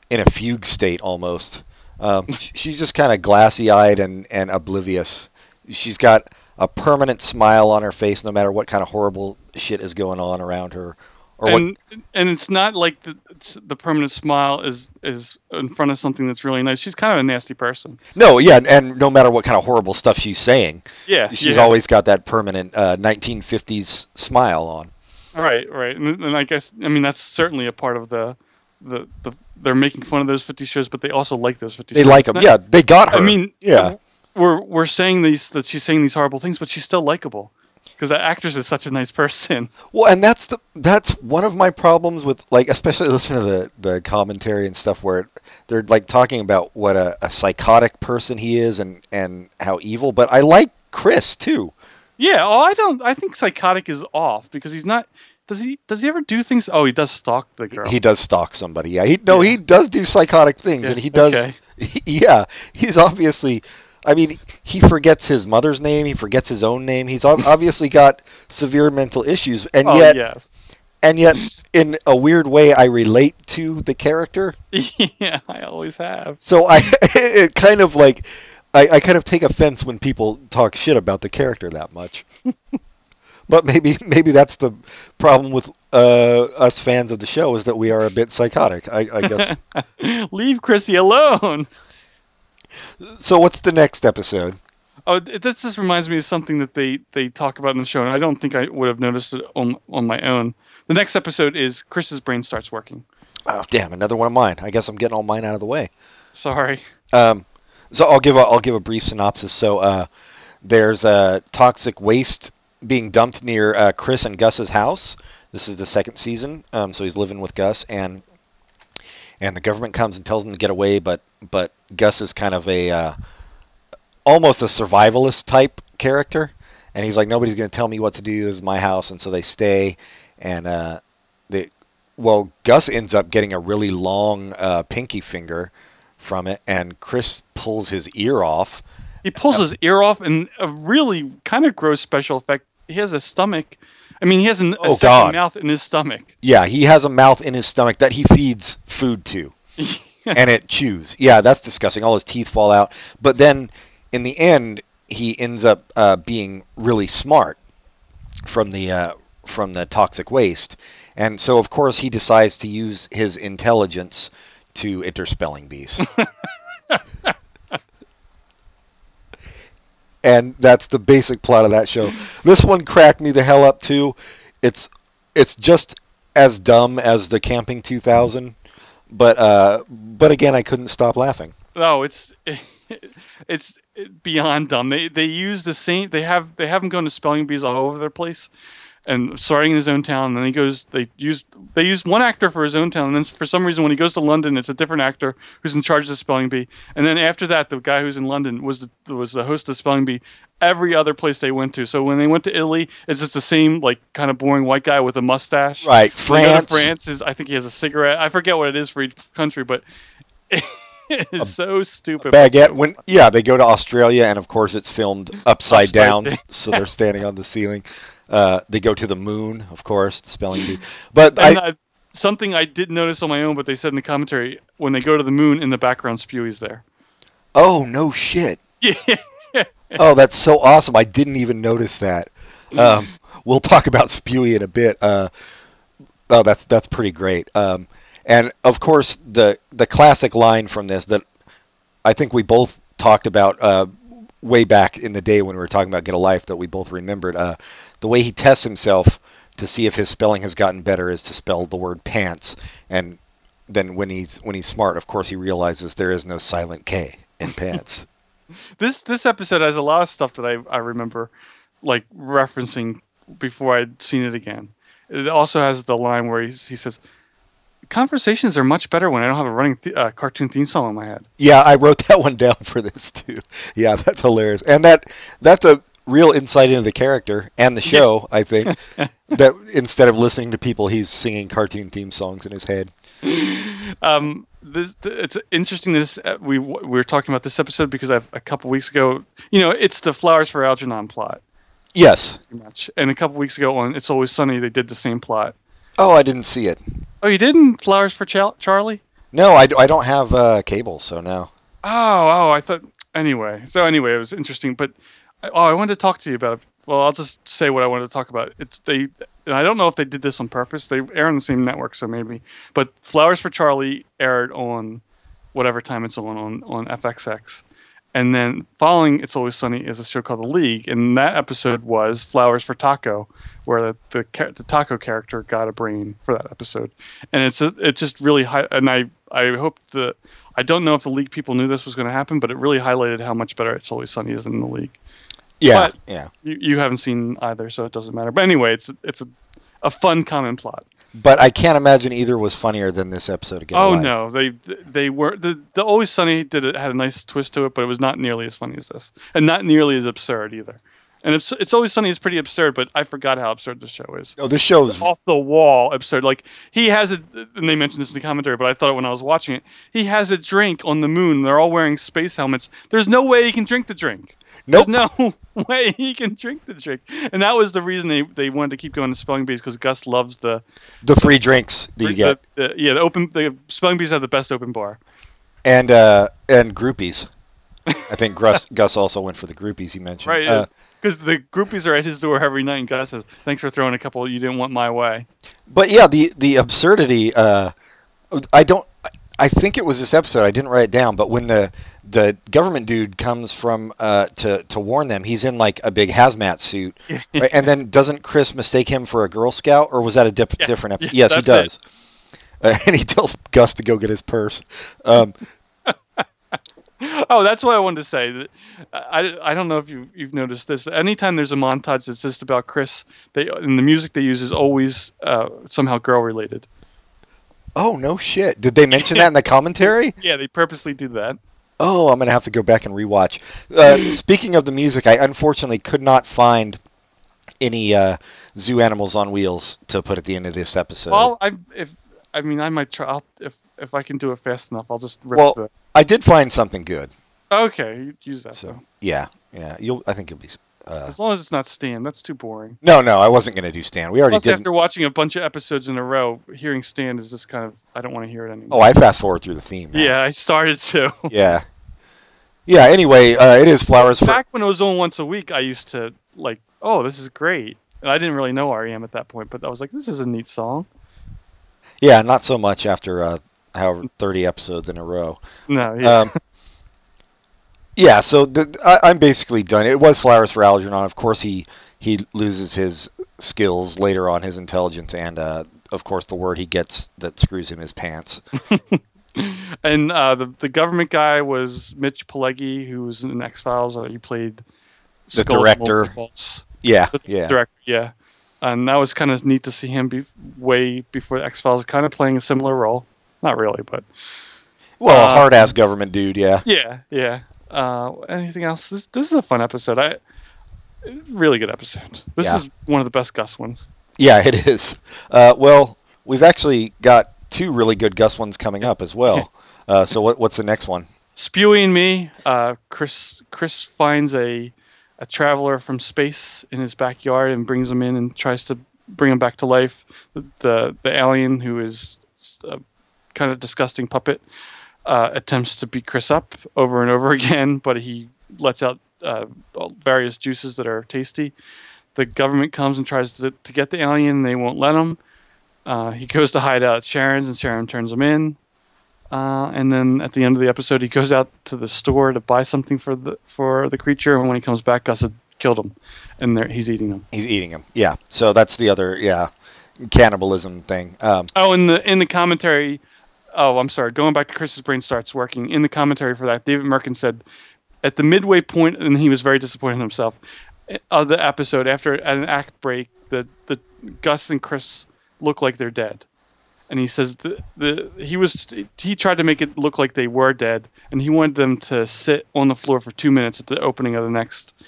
in a fugue state almost. Um, she's just kind of glassy eyed and and oblivious. She's got a permanent smile on her face no matter what kind of horrible shit is going on around her Or what? and and it's not like the it's, the permanent smile is is in front of something that's really nice. She's kind of a nasty person. No, yeah, and, and no matter what kind of horrible stuff she's saying, Yeah, she's yeah. always got that permanent uh, 1950s smile on. right, right. And, and I guess I mean that's certainly a part of the the, the they're making fun of those 50 shows, but they also like those 50 They shows. like them. Not- Yeah, they got her. I mean, yeah. we're we're saying these that she's saying these horrible things, but she's still likable because that actress is such a nice person. Well, and that's the that's one of my problems with like especially listening to the the commentary and stuff where they're like talking about what a, a psychotic person he is and and how evil. But I like Chris too. Yeah, oh, I don't. I think psychotic is off because he's not. Does he? Does he ever do things? Oh, he does stalk the girl. He does stalk somebody. Yeah, he no, Yeah. he does do psychotic things, Yeah, and he does. okay. Yeah, he's obviously. I mean, he forgets his mother's name. He forgets his own name. He's obviously got severe mental issues, and oh yet, yes. and yet, in a weird way, I relate to the character. yeah, I always have. So I, it kind of like, I, I kind of take offense when people talk shit about the character that much. but maybe, maybe that's the problem with uh, us fans of the show is that we are a bit psychotic. I, I guess. Leave Chrissy alone. So what's the next episode? Oh, this just reminds me of something that they they talk about in the show, and I don't think I would have noticed it on on my own. The next episode is Chris's brain starts working. Oh, damn! Another one of mine. I guess I'm getting all mine out of the way. Sorry. Um, so I'll give a I'll give a brief synopsis. So uh, there's a toxic waste being dumped near uh, Chris and Gus's house. This is the second season. Um, so he's living with Gus and and the government comes and tells them to get away, but but Gus is kind of a uh, almost a survivalist type character, and he's like nobody's going to tell me what to do. This is my house, and so they stay, and uh, they well Gus ends up getting a really long uh, pinky finger from it, and Chris pulls his ear off. He pulls his ear off, and a really kind of gross special effect. He has a stomach. I mean, he has an, a Oh, God. mouth in his stomach. Yeah, he has a mouth in his stomach that he feeds food to. and it chews. Yeah, that's disgusting. All his teeth fall out. But then in the end, he ends up uh, being really smart from the uh, from the toxic waste, and so of course he decides to use his intelligence to enter spelling bees. and that's the basic plot of that show. This one cracked me the hell up too. It's it's just as dumb as the Camping 2000, but uh, but again, I couldn't stop laughing. No, it's it's beyond dumb. They they use the same. They have they have him going to spelling bees all over their place, and starting in his own town. And then he goes. They use they use one actor for his own town, and then for some reason when he goes to London, it's a different actor who's in charge of the spelling bee. And then after that, the guy who's in London was the was the host of the spelling bee. Every other place they went to. So when they went to Italy, it's just the same like kind of boring white guy with a mustache. Right, When they go France. France is I think he has a cigarette. I forget what it is for each country, but it's so stupid. Baguette. When yeah, they go to Australia, and of course it's filmed upside, Upside down, down. so they're standing on the ceiling. Uh, they go to the moon, of course, the spelling bee. But I, I, something I didn't notice on my own, but they said in the commentary when they go to the moon, in the background, Spewey's there. oh no shit. Yeah. Oh, that's so awesome! I didn't even notice that. Um, we'll talk about Spewey in a bit. Uh, oh, that's that's pretty great. Um, and of course, the the classic line from this that I think we both talked about uh, way back in the day when we were talking about Get a Life that we both remembered. Uh, the way he tests himself to see if his spelling has gotten better is to spell the word pants, and then when he's when he's smart, of course, he realizes there is no silent K in pants. This this episode has a lot of stuff that I I remember, like referencing before I'd seen it again. It also has the line where he's, he says, "Conversations are much better when I don't have a running th- uh, cartoon theme song in my head." Yeah, I wrote that one down for this too. Yeah, that's hilarious, and that that's a real insight into the character and the show. I think that instead of listening to people, he's singing cartoon theme songs in his head. um, this th- it's interesting. This uh, we we were talking about this episode because I've a couple weeks ago. You know, it's the Flowers for Algernon plot, Yes. much. And a couple weeks ago on It's Always Sunny, they did the same plot. Oh, I didn't see it. Oh, you didn't Flowers for Charlie? No, I, d- I don't have uh, cable, so no. Oh, oh, I thought. Anyway, so anyway, it was interesting. But oh, I wanted to talk to you about It. well, I'll just say what I wanted to talk about. It's they, and I don't know if they did this on purpose. They air on the same network, so maybe. But Flowers for Charlie aired on whatever time it's on on on FXX, and then following It's Always Sunny is a show called The League, and that episode was Flowers for Taco, where the the, the taco character got a brain for that episode, and it's a, it just really high. And I I hope the I don't know if the League people knew this was going to happen, but it really highlighted how much better It's Always Sunny is than the League. Yeah, But- yeah. You, you haven't seen either, so it doesn't matter. But anyway, it's it's a, a fun common plot. But I can't imagine either was funnier than this episode again. Oh Life. no, they they were the the Always Sunny did it had a nice twist to it, but it was not nearly as funny as this, and not nearly as absurd either. And it's it's Always Sunny is pretty absurd, but I forgot how absurd the show is. No, this show is Off the wall absurd. Like he has a, and they mentioned this in the commentary, but I thought it when I was watching it. He has a drink on the moon. They're all wearing space helmets. There's no way he can drink the drink. Nope. There's no way he can drink the drink. And that was the reason they, they wanted to keep going to spelling bees because Gus loves the The free drinks that you get, the- yeah the open the spelling bees have the best open bar. and uh, and groupies. I think Gus Gus also went for the groupies he mentioned. Right. Uh, Because the groupies are at his door every night, and Gus says, "Thanks for throwing a couple you didn't want my way." but yeah, the the absurdity. Uh, I don't. I think it was this episode. I didn't write it down, but when the the government dude comes from uh, to to warn them, he's in like a big hazmat suit, right? and then doesn't Chris mistake him for a Girl Scout, or was that a dip, Yes, different episode? yes, Yes, he does. Uh, and he tells Gus to go get his purse. Um, Oh, that's what I wanted to say. I, I don't know if you you've noticed this. Anytime there's a montage that's just about Chris, they and the music they use is always uh, somehow girl related. Oh no shit! Did they mention that in the commentary? Yeah, they purposely did that. Oh, I'm gonna have to go back and rewatch. Uh, speaking of the music, I unfortunately could not find any uh, zoo animals on wheels to put at the end of this episode. Well, I if I mean I might try I'll, if if I can do it fast enough, I'll just rip Well, the. I did find something good. Okay, use that. So yeah, yeah. You'll. I think you'll be. Uh, As long as it's not Stand, that's too boring. no, no, I wasn't gonna do Stand. We already Plus, did. after watching a bunch of episodes in a row, hearing Stand is just kind of I don't want to hear it anymore. Oh, I fast forward through the theme. now. yeah, I started to. Yeah. Yeah. Anyway, uh, it is flowers for. Back when it was on once a week, I used to like, oh, this is great, and I didn't really know REM at that point, but I was like, this is a neat song. Yeah, not so much after uh, however 30 episodes in a row. No, yeah, Um, yeah, so the, I, I'm basically done. It was flowers for Algernon. Of course, he he loses his skills later on, his intelligence, and uh, of course, the word he gets that screws him his pants. and uh, the the government guy was Mitch Pileggi, who was in X Files. Uh, he played The Skull director. Yeah, The yeah, director, yeah. And that was kind of neat to see him be way before X Files, kind of playing a similar role. Not really, but Well, Uh, hard ass government dude. Yeah. yeah, yeah. Uh, anything else? This, this is a fun episode. I really good episode. This Yeah. is one of the best Gus ones. Yeah, it is. Uh, well, we've actually got two really good Gus ones coming up as well. Uh, so what, what's the next one? Spewey and Me. Uh, Chris Chris finds a a traveler from space in his backyard and brings him in and tries to bring him back to life. The the, the alien who is a kind of disgusting puppet uh, attempts to beat Chris up over and over again, but he lets out uh, various juices that are tasty. The government comes and tries to, to get the alien. They won't let him. Uh, he goes to hide out at Sharon's, and Sharon turns him in. Uh, and then at the end of the episode, he goes out to the store to buy something for the for the creature. And when he comes back, Gus had killed him, and there, he's eating him. He's eating him. Yeah. So that's the other yeah cannibalism thing. Um, Oh, in the in the commentary, oh, I'm sorry. Going back to Chris's brain starts working. In the commentary for that, David Mirkin said at the midway point, and he was very disappointed in himself. Of the episode, after an act break, the the Gus and Chris look like they're dead, and he says the the he was he tried to make it look like they were dead, and he wanted them to sit on the floor for two minutes at the opening of the next,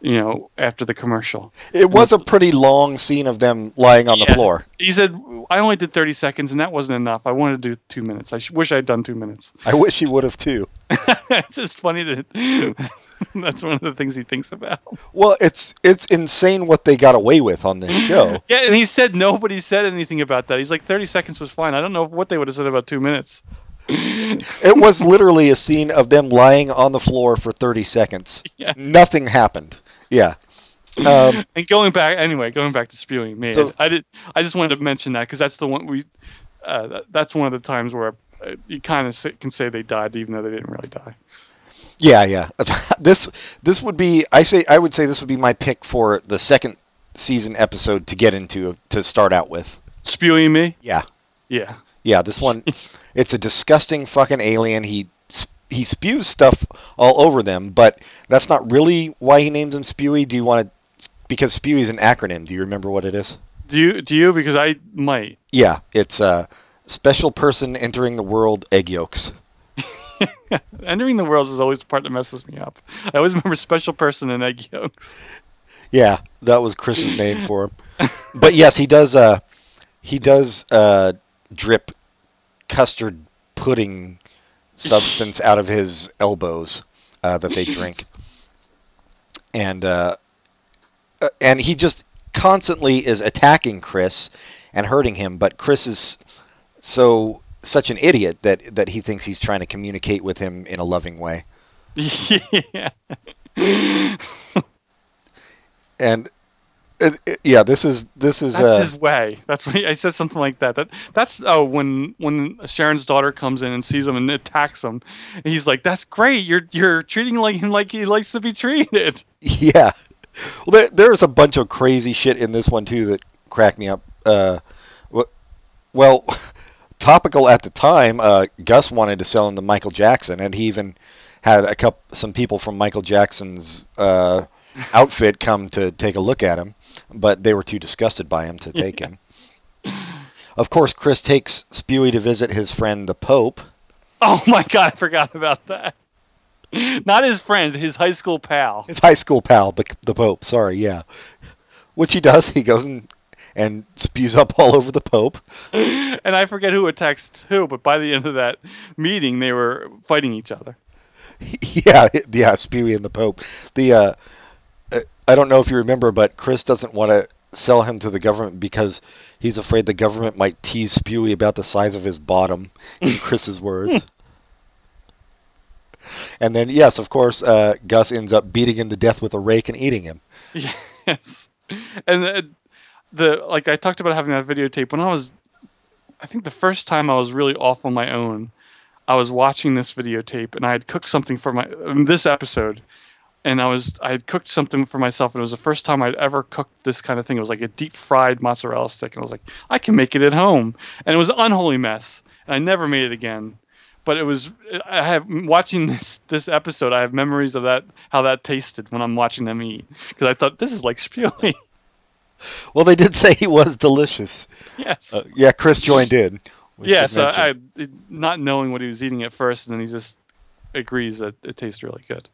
you know, after the commercial. it was a pretty long scene of them lying on the Yeah. floor. He said, "I only did 30 seconds, and that wasn't enough. I wanted to do two minutes. I sh- wish I'd done two minutes." I wish he would have too. it's just funny that that's one of the things he thinks about. Well, it's it's insane what they got away with on this show. Yeah, and he said nobody said anything about that. He's like, 30 seconds was fine. I don't know what they would have said about two minutes. It was literally a scene of them lying on the floor for 30 seconds. Yeah. Nothing happened. Yeah. Um, and going back anyway, going back to spewing, me, So- I did. I just wanted to mention that because that's the one we. Uh, that, that's one of the times where uh, you kind of can say they died even though they didn't really die. yeah, yeah. this this would be I say I would say this would be my pick for the second season episode to get into to start out with. Spewey and Me, Yeah, yeah. yeah. This one, it's a disgusting fucking alien. He he spews stuff all over them, but that's not really why he names him Spewey. Do you want to? Because Spewey is an acronym. Do you remember what it is? Do you? Do you? Because I might. Yeah, it's a special person entering the world egg yolks. Entering the world is always the part that messes me up. I always remember special person and egg yolks. Yeah, that was Chris's name for him. But yes, he does. Uh, he does uh, drip custard pudding substance out of his elbows uh, that they drink, and uh, uh, and he just constantly is attacking Chris and hurting him. But Chris is so such an idiot that that he thinks he's trying to communicate with him in a loving way. yeah. And uh, yeah, this is this is That's uh, his way. That's what he, I said something like that. That that's oh when when Sharon's daughter comes in and sees him and attacks him, he's like, "That's great. You're you're treating like him like he likes to be treated." Yeah. Well, there, there's a bunch of crazy shit in this one too that cracked me up. Uh, well, topical at the time, uh, Gus wanted to sell him to Michael Jackson, and he even had a couple, some people from Michael Jackson's uh, outfit come to take a look at him, but they were too disgusted by him to take him. Of course, Chris takes Spewey to visit his friend the Pope. Oh my god, I forgot about that. Not his friend, his high school pal. His high school pal, the the Pope. Sorry, yeah. Which he does. He goes and and spews up all over the Pope. and I forget who attacks who, but by the end of that meeting, they were fighting each other. yeah, yeah. Spewey and the Pope. The uh, uh, I don't know if you remember, but Chris doesn't want to sell him to the government because he's afraid the government might tease Spewey about the size of his bottom. In Chris's words. And then, yes, of course, uh, Gus ends up beating him to death with a rake and eating him. Yes, and the, the like I talked about having that videotape when I was, I think the first time I was really off on my own, I was watching this videotape and I had cooked something for my in this episode, and I was I had cooked something for myself and it was the first time I'd ever cooked this kind of thing. It was like a deep fried mozzarella stick and I was like I can make it at home, and it was an unholy mess. And I never made it again. But it was I have watching this this episode. I have memories of that how that tasted when I'm watching them eat because I thought this is like spewing. Well, they did say he was delicious. yes. Uh, yeah, Chris joined in. yeah. So. I not knowing what he was eating at first, and then he just agrees that it tastes really good.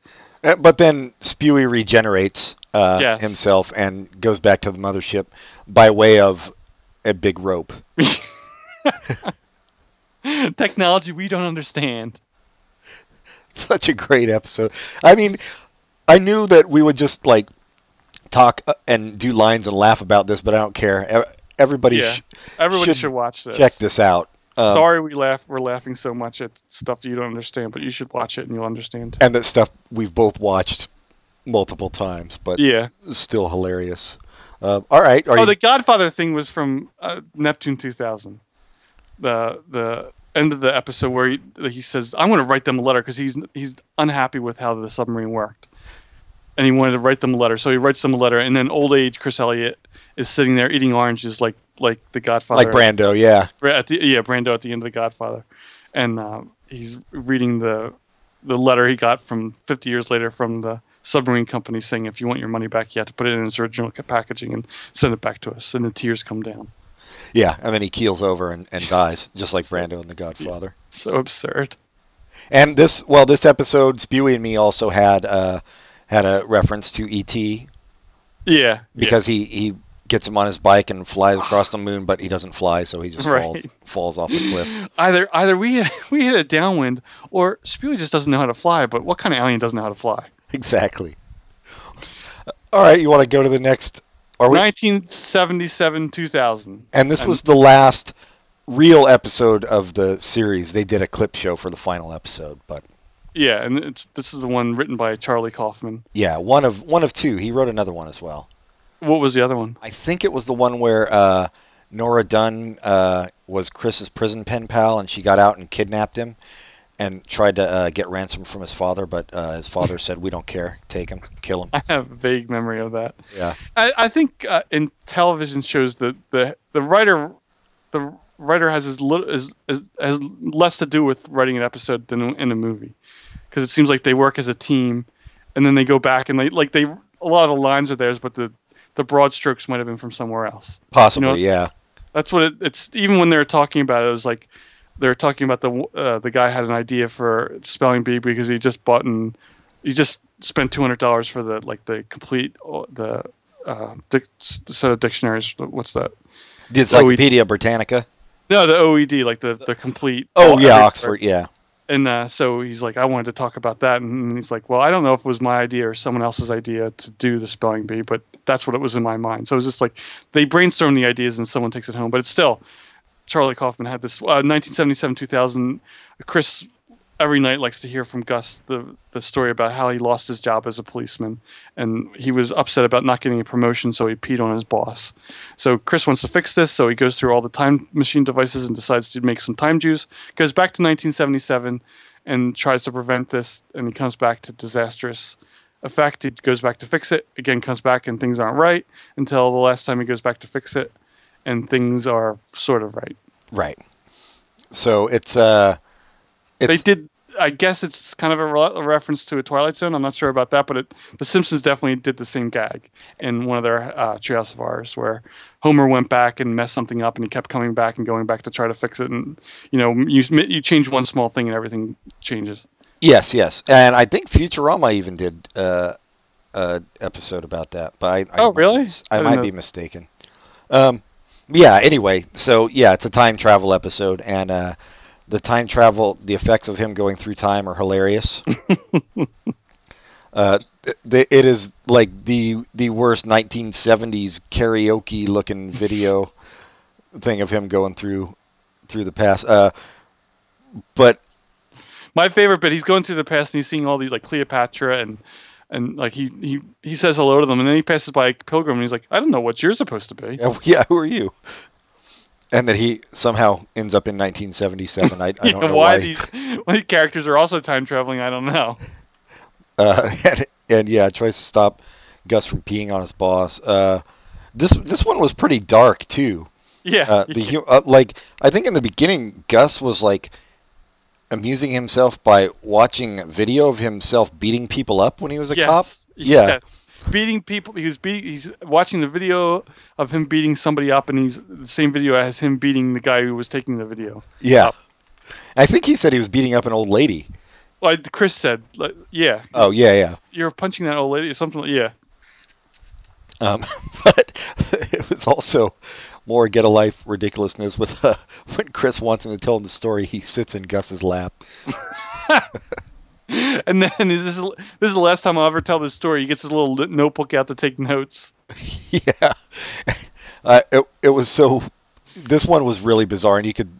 Uh, But then Spewey regenerates uh, Yes. himself and goes back to the mothership by way of a big rope. Technology we don't understand. Such a great episode. I mean, I knew that we would just like talk uh, and do lines and laugh about this, but I don't care. Everybody Yeah. sh- Everybody Should should, watch this. check this out. Um, Sorry, we laugh. We're laughing so much at stuff that you don't understand, but you should watch it and you'll understand. And that stuff we've both watched multiple times, but Yeah. still hilarious. Uh, all right. Are oh, you, the Godfather thing was from uh, Neptune 2000. The the end of the episode where he, he says, "I'm going to write them a letter because he's he's unhappy with how the submarine worked, and he wanted to write them a letter. So he writes them a letter, and then old age Chris Elliott is sitting there eating oranges like like the Godfather, like Brando, yeah. at the, yeah Brando at the end of the Godfather, and uh, he's reading the the letter he got from 50 years later from the submarine company saying if you want your money back you have to put it in its original packaging and send it back to us and the tears come down Yeah, and then he keels over and, and dies, just like Brando in The Godfather. so absurd And this, well, this episode, Spewey and me also had uh, had a reference to E.T. yeah because he, he gets him on his bike and flies across the moon, but he doesn't fly, so he just Right. falls falls off the cliff. either either we we hit a downwind or Spewey just doesn't know how to fly but what kind of alien doesn't know how to fly Exactly. All right, you want to go to the next? Are we? 1977 2000 And this and- was the last real episode of the series. They did a clip show for the final episode, but yeah and it's this is the one written by Charlie Kaufman yeah, one of one of two. He wrote another one as well. What was the other one? I think it was the one where uh, Nora Dunn uh, was Chris's prison pen pal, and she got out and kidnapped him, and tried to uh, get ransom from his father, but uh, his father said, "We don't care. Take him. Kill him." I have a vague memory of that. Yeah. I, I think uh, in television shows the, the the writer the writer has as little as, as has less to do with writing an episode than in a movie because it seems like they work as a team and then they go back and they like they a lot of the lines are theirs but the the broad strokes might have been from somewhere else Possibly. You know- yeah. that's what it, it's even when they were talking about it, it was like they were talking about the uh, the guy had an idea for spelling bee because he just bought and he just spent two hundred dollars for the like the complete uh, the uh, dic- set of dictionaries. What's that? The Encyclopedia Britannica. No, the OED, like the the complete. Oh yeah, Oxford. Yeah. And uh, so he's like, I wanted to talk about that, and he's like, Well, I don't know if it was my idea or someone else's idea to do the spelling bee, but that's what it was in my mind. So it was just like they brainstorm the ideas and someone takes it home. But it's still, Charlie Kaufman had this uh, 1977 2000. Chris every night likes to hear from Gus the the story about how he lost his job as a policeman, and he was upset about not getting a promotion, so he peed on his boss. So Chris wants to fix this, so he goes through all the time machine devices and decides to make some time juice. Goes back to 1977 and tries to prevent this, and he comes back to disastrous effect. He goes back to fix it again, comes back and things aren't right until the last time he goes back to fix it, and things are sort of right. Right. So it's uh, it's they did. I guess it's kind of a, re- a reference to a Twilight Zone. I'm not sure about that, but it, The Simpsons definitely did the same gag in one of their uh, Treehouse of Horrors, where Homer went back and messed something up, and he kept coming back and going back to try to fix it. And you know, you you change one small thing, and everything changes. yes, yes, and I think Futurama even did uh, a episode about that. But I, I Oh, might really? I, I might know. be mistaken. Um, yeah. Anyway, so yeah, it's a time travel episode, and uh, the time travel, the effects of him going through time are hilarious. uh, th- it is like the the worst 1970s karaoke looking video thing of him going through through the past. Uh, but My favorite bit, he's going through the past and he's seeing all these like Cleopatra and and like he he he says hello to them, and then he passes by a pilgrim and he's like, I don't know what you're supposed to be. Yeah, who are you? And then he somehow ends up in 1977. I, I don't know why why. these why characters are also time traveling. I don't know. Uh, and, and yeah, tries to stop Gus from peeing on his boss. Uh, this this one was pretty dark too. Yeah, Uh, the hu- uh, like I think in the beginning, Gus was like amusing himself by watching video of himself beating people up when he was a yes, cop. Yeah, yes. Beating people. He was beating. He's watching the video of him beating somebody up, and he's the same video as him beating the guy who was taking the video. yeah. I think he said he was beating up an old lady. Like Chris said, like, yeah, Oh yeah, yeah. you're punching that old lady or something. Like, yeah, Um, but it was also more get a life ridiculousness with uh, when Chris wants him to tell him the story, he sits in Gus's lap. and then is this this is the last time I'll ever tell this story. He gets his little notebook out to take notes. yeah, uh, it it was so. This one was really bizarre, and you could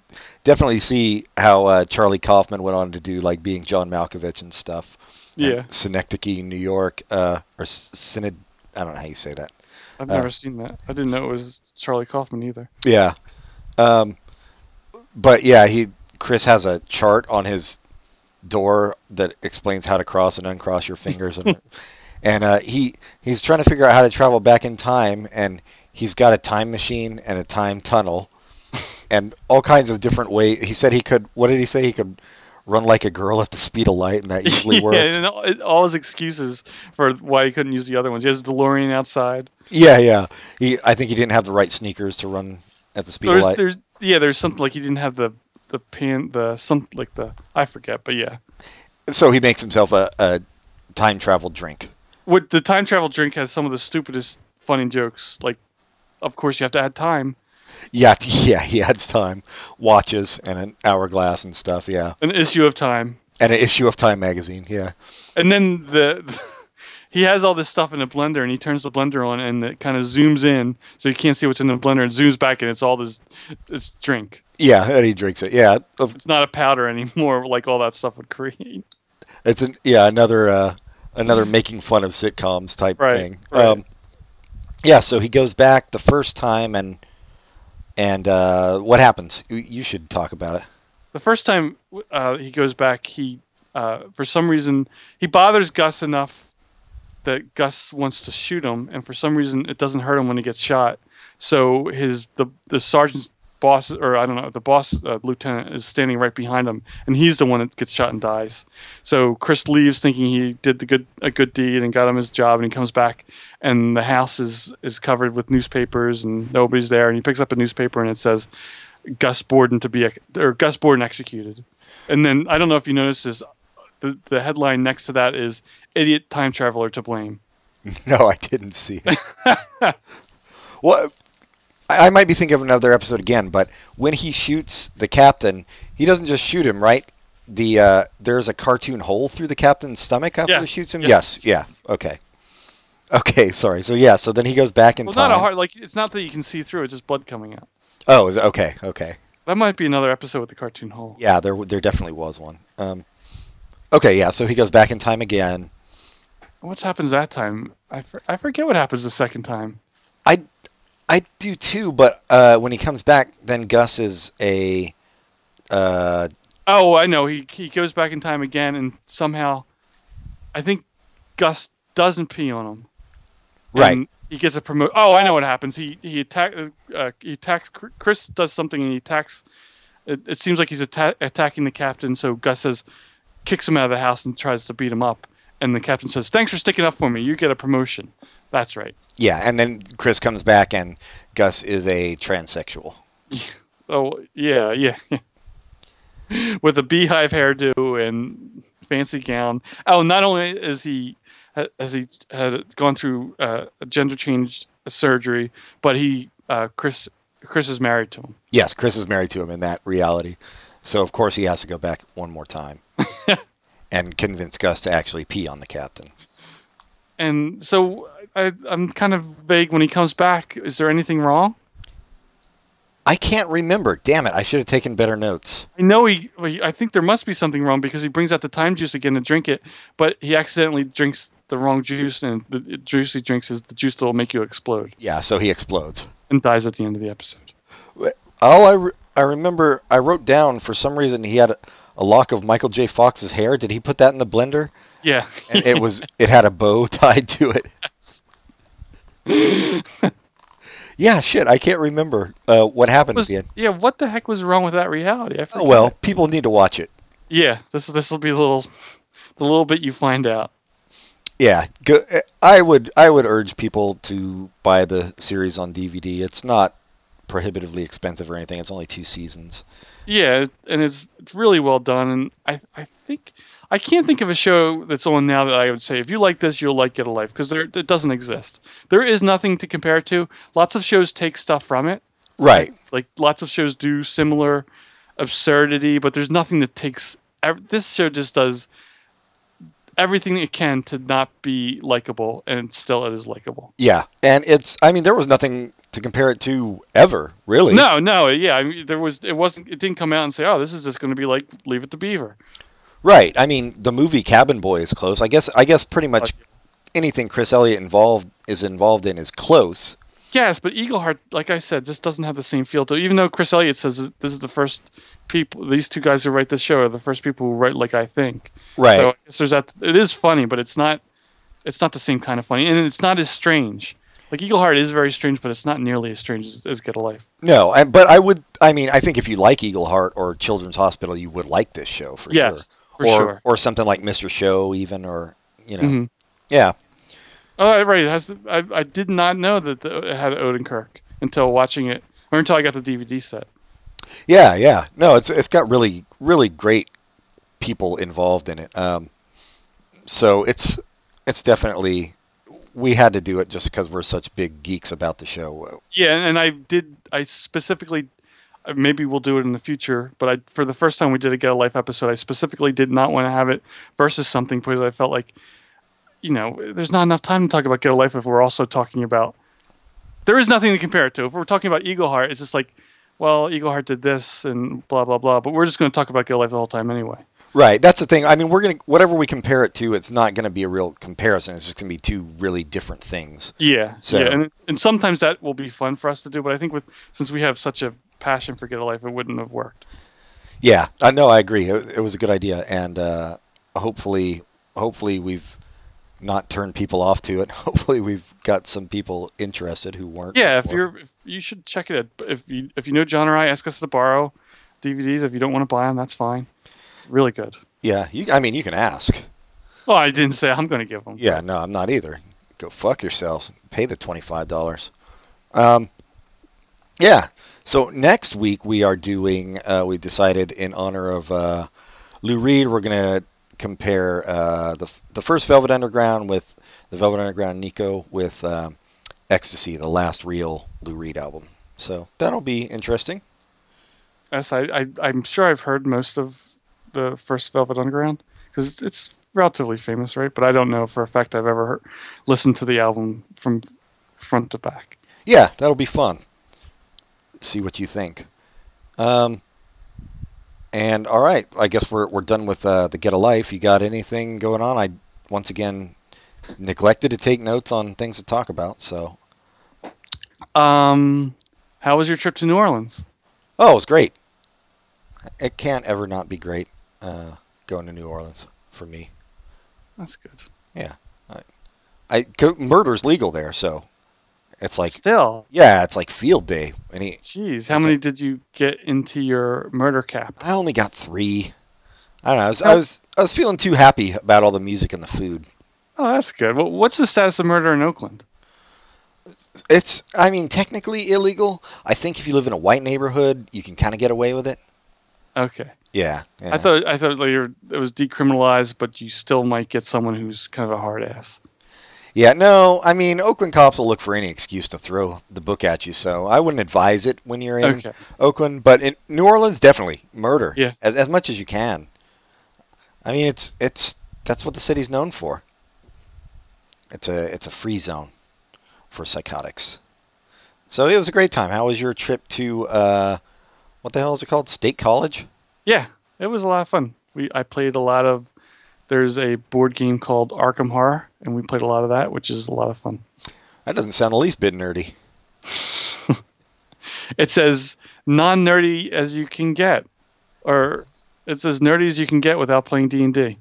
definitely see how uh, Charlie Kaufman went on to do like being John Malkovich and stuff. And Yeah, Synecdoche, New York, uh, or Synod. I don't know how you say that. I've uh, never seen that. I didn't know it was Charlie Kaufman either. Yeah. Um, but yeah, he Chris has a chart on his door that explains how to cross and uncross your fingers and and uh, he he's trying to figure out how to travel back in time and he's got a time machine and a time tunnel and all kinds of different ways. He said he could what did he say he could run like a girl at the speed of light and that usually yeah, works. and all, all his excuses for why he couldn't use the other ones. He has a DeLorean outside. Yeah, yeah. He I think he didn't have the right sneakers to run at the speed There's, of light. there's yeah, there's something like he didn't have the the pan the some like the I forget, but yeah. So he makes himself a, a time travel drink. What the time travel drink has some of the stupidest funny jokes. Like, of course you have to add time. Yeah, yeah, he adds time, watches, and an hourglass and stuff. Yeah, An issue of time. and an issue of Time magazine. Yeah, And then the he has all this stuff in a blender and he turns the blender on and it kind of zooms in so you can't see what's in the blender and zooms back and it's all this it's drink. Yeah, and he drinks it. Yeah, It's not a powder anymore like all that stuff would create. it's an yeah another uh, another making fun of sitcoms type Right, thing. right. Um, Yeah, so he goes back the first time, and and uh, what happens? You- You should talk about it. The first time uh, he goes back, he uh, for some reason he bothers Gus enough that Gus wants to shoot him, and for some reason it doesn't hurt him when he gets shot. So his the the sergeant's boss, or I don't know, the boss uh, lieutenant is standing right behind him, and he's the one that gets shot and dies. So Chris leaves thinking he did the good a good deed and got him his job, and he comes back, and the house is is covered with newspapers, and nobody's there, and he picks up a newspaper, and it says Gus Borden to be or Gus Borden executed. And then I don't know if you noticed this, the the headline next to that is "Idiot Time Traveler to blame." No, I didn't see it. well, I might be thinking of another episode again, but when he shoots the captain, he doesn't just shoot him, right? The uh, there's a cartoon hole through the captain's stomach after he shoots him. yes. Yes, yeah, okay, okay. Sorry. So yeah, so then he goes back in Well, time. not a hard like it's not that you can see through; it's just blood coming out. oh, is okay, okay. That might be another episode with the cartoon hole. Yeah, there there definitely was one. Um, okay, yeah. So he goes back in time again. What happens that time? I, for, I forget what happens the second time. I I do too, but uh, when he comes back, then Gus is a uh, Oh, I know. He he goes back in time again, and somehow, I think Gus doesn't pee on him. Right. And he gets a promote. Oh, I know what happens. He he attack uh, he attacks Chris does something and he attacks. It, it seems like he's atta- attacking the captain. So Gus says, kicks him out of the house and tries to beat him up. And the captain says, "Thanks for sticking up for me. You get a promotion." That's right. Yeah, and then Chris comes back and Gus is a transsexual. Oh yeah, yeah. With a beehive hairdo and fancy gown. Oh, not only is he ha- has he had gone through uh, a gender change surgery, but he uh, Chris Chris is married to him. Yes, Chris is married to him in that reality. So of course he has to go back one more time and convince Gus to actually pee on the captain. And so I, I'm kind of vague when he comes back. Is there anything wrong? I can't remember. Damn it! I should have taken better notes. I know he. I think there must be something wrong because he brings out the time juice again to drink it, but he accidentally drinks the wrong juice, and the juice he drinks is the juice that will make you explode, Yeah, so he explodes. and dies at the end of the episode. All I, re- I remember, I wrote down for some reason he had a, a lock of Michael J. Fox's hair. Did he put that in the blender? Yeah. And it was it had a bow tied to it. Yeah, shit, I can't remember uh, what happened was, at the end. yeah. What the heck was wrong with that reality? I Oh well, people need to watch it. Yeah. This this will be a little, the little bit you find out. Yeah, go, I would I would urge people to buy the series on DVD. It's not prohibitively expensive or anything. It's only two seasons. Yeah, and it's it's really well done, and I I think I can't think of a show that's on now that I would say if you like this you'll like Get a Life because there it doesn't exist. There is nothing to compare it to. Lots of shows take stuff from it. Right. Like lots of shows do similar absurdity, but there's nothing that takes. This show just does everything it can to not be likable, and still it is likable. Yeah, and it's I mean there was nothing to compare it to ever really. No, no, yeah, I mean, there was. It wasn't. It didn't come out and say, "Oh, this is just going to be like Leave It to Beaver." Right. I mean the movie Cabin Boy is close. I guess I guess pretty much anything Chris Elliott involved is involved in is close. Yes, but Eagleheart, like I said, just doesn't have the same feel to it. Even though Chris Elliott says this is the first people, these two guys who write this show are the first people who write like I think. Right. So I guess there's that. It is funny, but it's not. It's not the same kind of funny, and it's not as strange. Like Eagleheart is very strange, but it's not nearly as strange as, as Get a Life. no, I, but I would I mean I think if you like Eagleheart or Children's Hospital you would like this show for yes, for sure. or sure. or something like Mr. Show even or you know. Mhm. Yeah. Oh, right. It has. I, I did not know that the, it had Odenkirk until watching it, or until I got the DVD set. Yeah, yeah. No, it's it's got really really great people involved in it. Um, so it's it's definitely we had to do it just because we're such big geeks about the show. Yeah, and, I did. I specifically, uh, maybe we'll do it in the future. But I, for the first time we did a Get a Life episode, I specifically did not want to have it versus something because I felt like, you know, there's not enough time to talk about Get a Life if we're also talking about. There is nothing to compare it to. If we're talking about Eagleheart, it's just like, well, Eagleheart did this and blah blah blah. But we're just going to talk about Get a Life the whole time anyway. Right. That's the thing. I mean, we're gonna whatever we compare it to, it's not gonna be a real comparison. It's just gonna be two really different things. Yeah, So- yeah, and and sometimes that will be fun for us to do, but I think with since we have such a passion for Get a Life, it wouldn't have worked. Yeah. I know. I agree. It, it was a good idea, and uh, hopefully, hopefully we've not turn people off to it. Hopefully, we've got some people interested who weren't. Yeah, if you're, if you should check it. out. If you if you know John or I, ask us to borrow DVDs. If you don't want to buy them, that's fine. Really good. Yeah. You. I mean, you can ask. Oh, I didn't say I'm going to give them. Yeah, no, I'm not either. Go fuck yourself. Pay the twenty-five dollars. Um, yeah. So next week we are doing. Uh, we decided in honor of uh, Lou Reed, we're gonna compare uh, the the first Velvet Underground with the Velvet Underground Nico with um Ecstasy, the last real Lou Reed album. So that'll be interesting. Yes, I, I I'm sure I've heard most of the first Velvet Underground because it's relatively famous, right? But I don't know for a fact I've ever heard, listened to the album from front to back. Yeah, that'll be fun. See what you think. Um, and all right, I guess we're we're done with uh, the Get a Life. You got anything going on? I once again neglected to take notes on things to talk about. So, Um, how was your trip to New Orleans? oh, it was great. It can't ever not be great uh, going to New Orleans for me. That's good. Yeah, I go, murder's legal there, so it's like Still, yeah, it's like field day. And he, jeez, how many a- did you get into your murder cap? I only got three. I don't know. I was, I was I was feeling too happy about all the music and the food. Oh, that's good. Well, what's the status of murder in Oakland? It's, I mean, technically illegal. I think if you live in a white neighborhood, you can kind of get away with it. Okay, Yeah. yeah. I thought I thought later it was decriminalized, but you still might get someone who's kind of a hard ass. Yeah, no, I mean, Oakland cops will look for any excuse to throw the book at you, so I wouldn't advise it when you're in Okay, Oakland. But in New Orleans, definitely murder. Yeah. As, as much as you can. I mean, it's it's that's what the city's known for. It's a it's a free zone for psychotics. So it was a great time. How was your trip to uh, what the hell is it called? State College? yeah, it was a lot of fun. We I played a lot of. There's a board game called Arkham Horror, and we played a lot of that, which is a lot of fun. That doesn't sound the least bit nerdy. It's as non-nerdy as you can get, or it's as nerdy as you can get without playing D and D.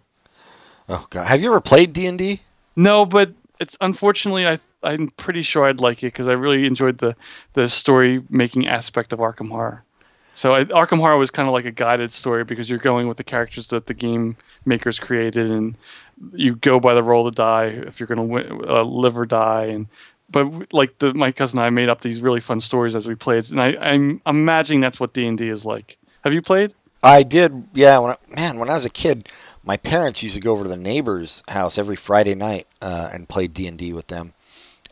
Oh god, have you ever played D and D? No, but it's unfortunately I I'm pretty sure I'd like it because I really enjoyed the the story making aspect of Arkham Horror. So I, Arkham Horror was kind of like a guided story because you're going with the characters that the game makers created, and you go by the roll of the die if you're going to uh, live or die. And but like the my cousin and I made up these really fun stories as we played, and I, I'm imagining that's what D and D is like. Have you played? I did. Yeah, when I, man, when I was a kid, my parents used to go over to the neighbor's house every Friday night uh, and play D and D with them,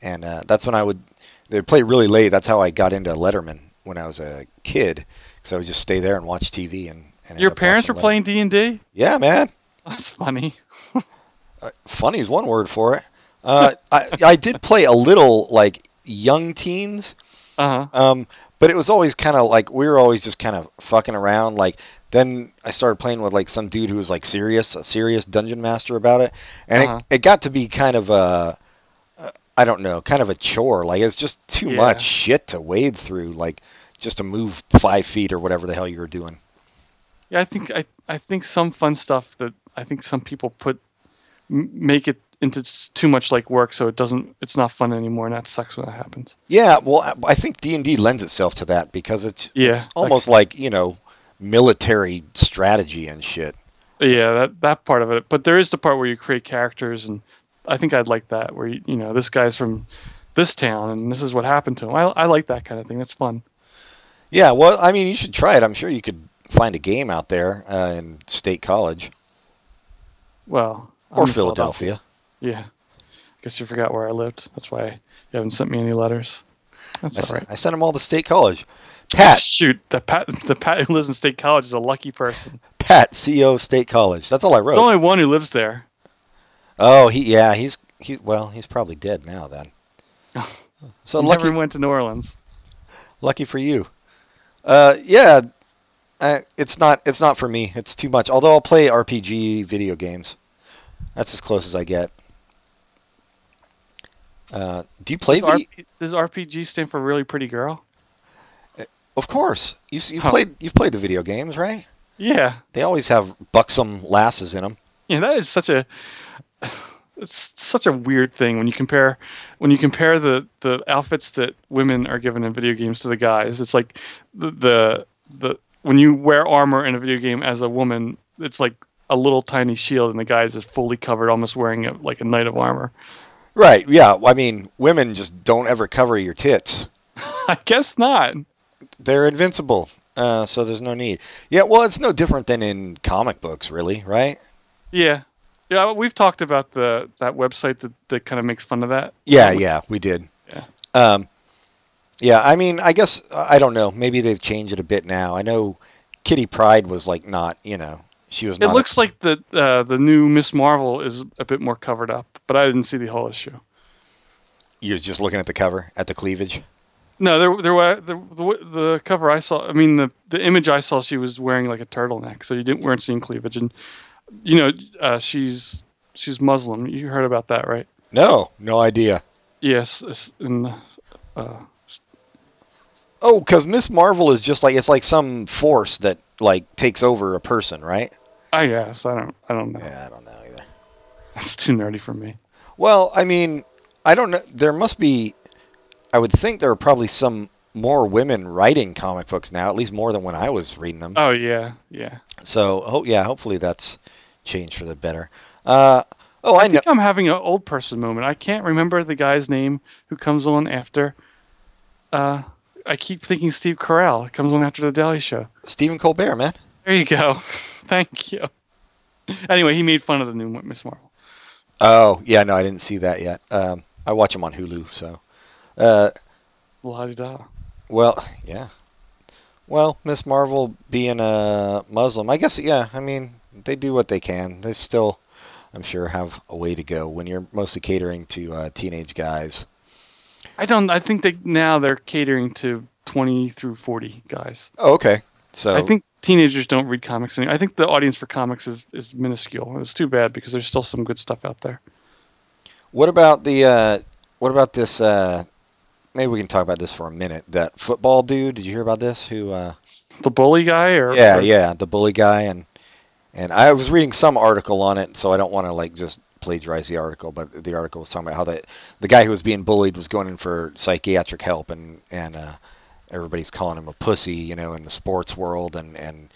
and uh, that's when I would. They would play really late. That's how I got into Letterman when I was a kid. So I would just stay there and watch TV. And, and Your parents were playing D and D. Yeah, man. That's funny. Uh, funny is one word for it. Uh, I I did play a little like young teens. Uh huh. Um, but it was always kind of like we were always just kind of fucking around. Like then I started playing with like some dude who was like serious, a serious dungeon master about it, and Uh-huh. it it got to be kind of a, uh, I don't know, kind of a chore. Like it's just too Yeah. much shit to wade through. Like just to move five feet or whatever the hell you were doing. Yeah, I think I I think some fun stuff that I think some people put make it into too much like work, so it doesn't it's not fun anymore, and that sucks when that happens. Yeah, well, I- think D and D lends itself to that because it's Yeah, it's almost like you know military strategy and shit. Yeah, that that part of it. But there is the part where you create characters, and I think I'd like that, where you, you know this guy's from this town, and this is what happened to him. I I like that kind of thing. That's fun. Yeah, well, I mean, you should try it. I'm sure you could find a game out there uh, in State College Well, I'm or in Philadelphia. Yeah. I guess you forgot where I lived. That's why you haven't sent me any letters. That's I, all s- right. I sent them all to State College. Pat, Shoot, the Pat the Pat who lives in State College is a lucky person. Pat, CEO of State College. That's all I wrote. There's only one who lives there. oh, he, yeah, he's he. Well, he's probably dead now then. So He lucky, Never went to New Orleans. lucky for you. Uh, yeah, I, it's not it's not for me. It's too much. Although I'll play RPG video games. That's as close as I get. Uh, do you play? Does, Video? RP, does RPG stand for really pretty girl? Of course. You you Huh. played you've played the video games, right? Yeah. They always have buxom lasses in them. Yeah, that is such a it's such a weird thing when you compare when you compare the the outfits that women are given in video games to the guys. It's like the the, the when you wear armor in a video game as a woman, it's like a little tiny shield, and the guy's is fully covered, almost wearing a, like a knight of armor. Right. Yeah. I mean, women just don't ever cover your tits. I guess not. They're invincible. Uh, so there's no need. Yeah. Well, it's no different than in comic books, really, right? Yeah, yeah. We've talked about the that website that that kind of makes fun of that. Yeah. Yeah. We did. Yeah. Um, yeah. I mean, I guess I don't know. Maybe they've changed it a bit now. I know Kitty Pryde was like not. You know, she was. It looks like the uh, the new Miss Marvel is a bit more covered up, but I didn't see the whole issue. You're just looking at the cover, at the cleavage. No, there there were the, the the cover I saw. I mean, the the image I saw, she was wearing like a turtleneck, so you didn't weren't seeing cleavage, and you know, uh, she's she's Muslim. You heard about that, right? No, no idea. Yes, in uh, Oh, because Miss Marvel is just like it's like some force that like takes over a person, right? I guess I don't I don't know. Yeah, I don't know either. That's too nerdy for me. Well, I mean, I don't know. There must be. I would think there are probably some more women writing comic books now, at least more than when I was reading them. Oh yeah, yeah. So, oh yeah, hopefully that's changed for the better. Uh, oh, I I know. think I'm having an old person moment. I can't remember the guy's name who comes on after. Uh, I keep thinking Steve Carell comes on after the Daily Show. Stephen Colbert, man. There you go. Thank you. Anyway, he made fun of the new Miss Marvel. Oh, yeah, no, I didn't see that yet. Um, I watch him on Hulu, so. Uh, La di da. Well, yeah. Well, Miss Marvel being a Muslim, I guess, yeah, I mean, they do what they can. They still, I'm sure, have a way to go when you're mostly catering to uh, teenage guys. I don't. I think they now they're catering to 20 through 40 guys. Oh, okay. So, I think teenagers don't read comics anymore. I think the audience for comics is, is minuscule. It's too bad because there's still some good stuff out there. what about the, uh, what about this, uh, maybe we can talk about this for a minute. That football dude, did you hear about this? Who, uh, The bully guy, or yeah, or- yeah, the bully guy, and and I was reading some article on it, so I don't want to like just plagiarize the article, but the article was talking about how the the guy who was being bullied was going in for psychiatric help, and and uh, everybody's calling him a pussy, you know, in the sports world, and and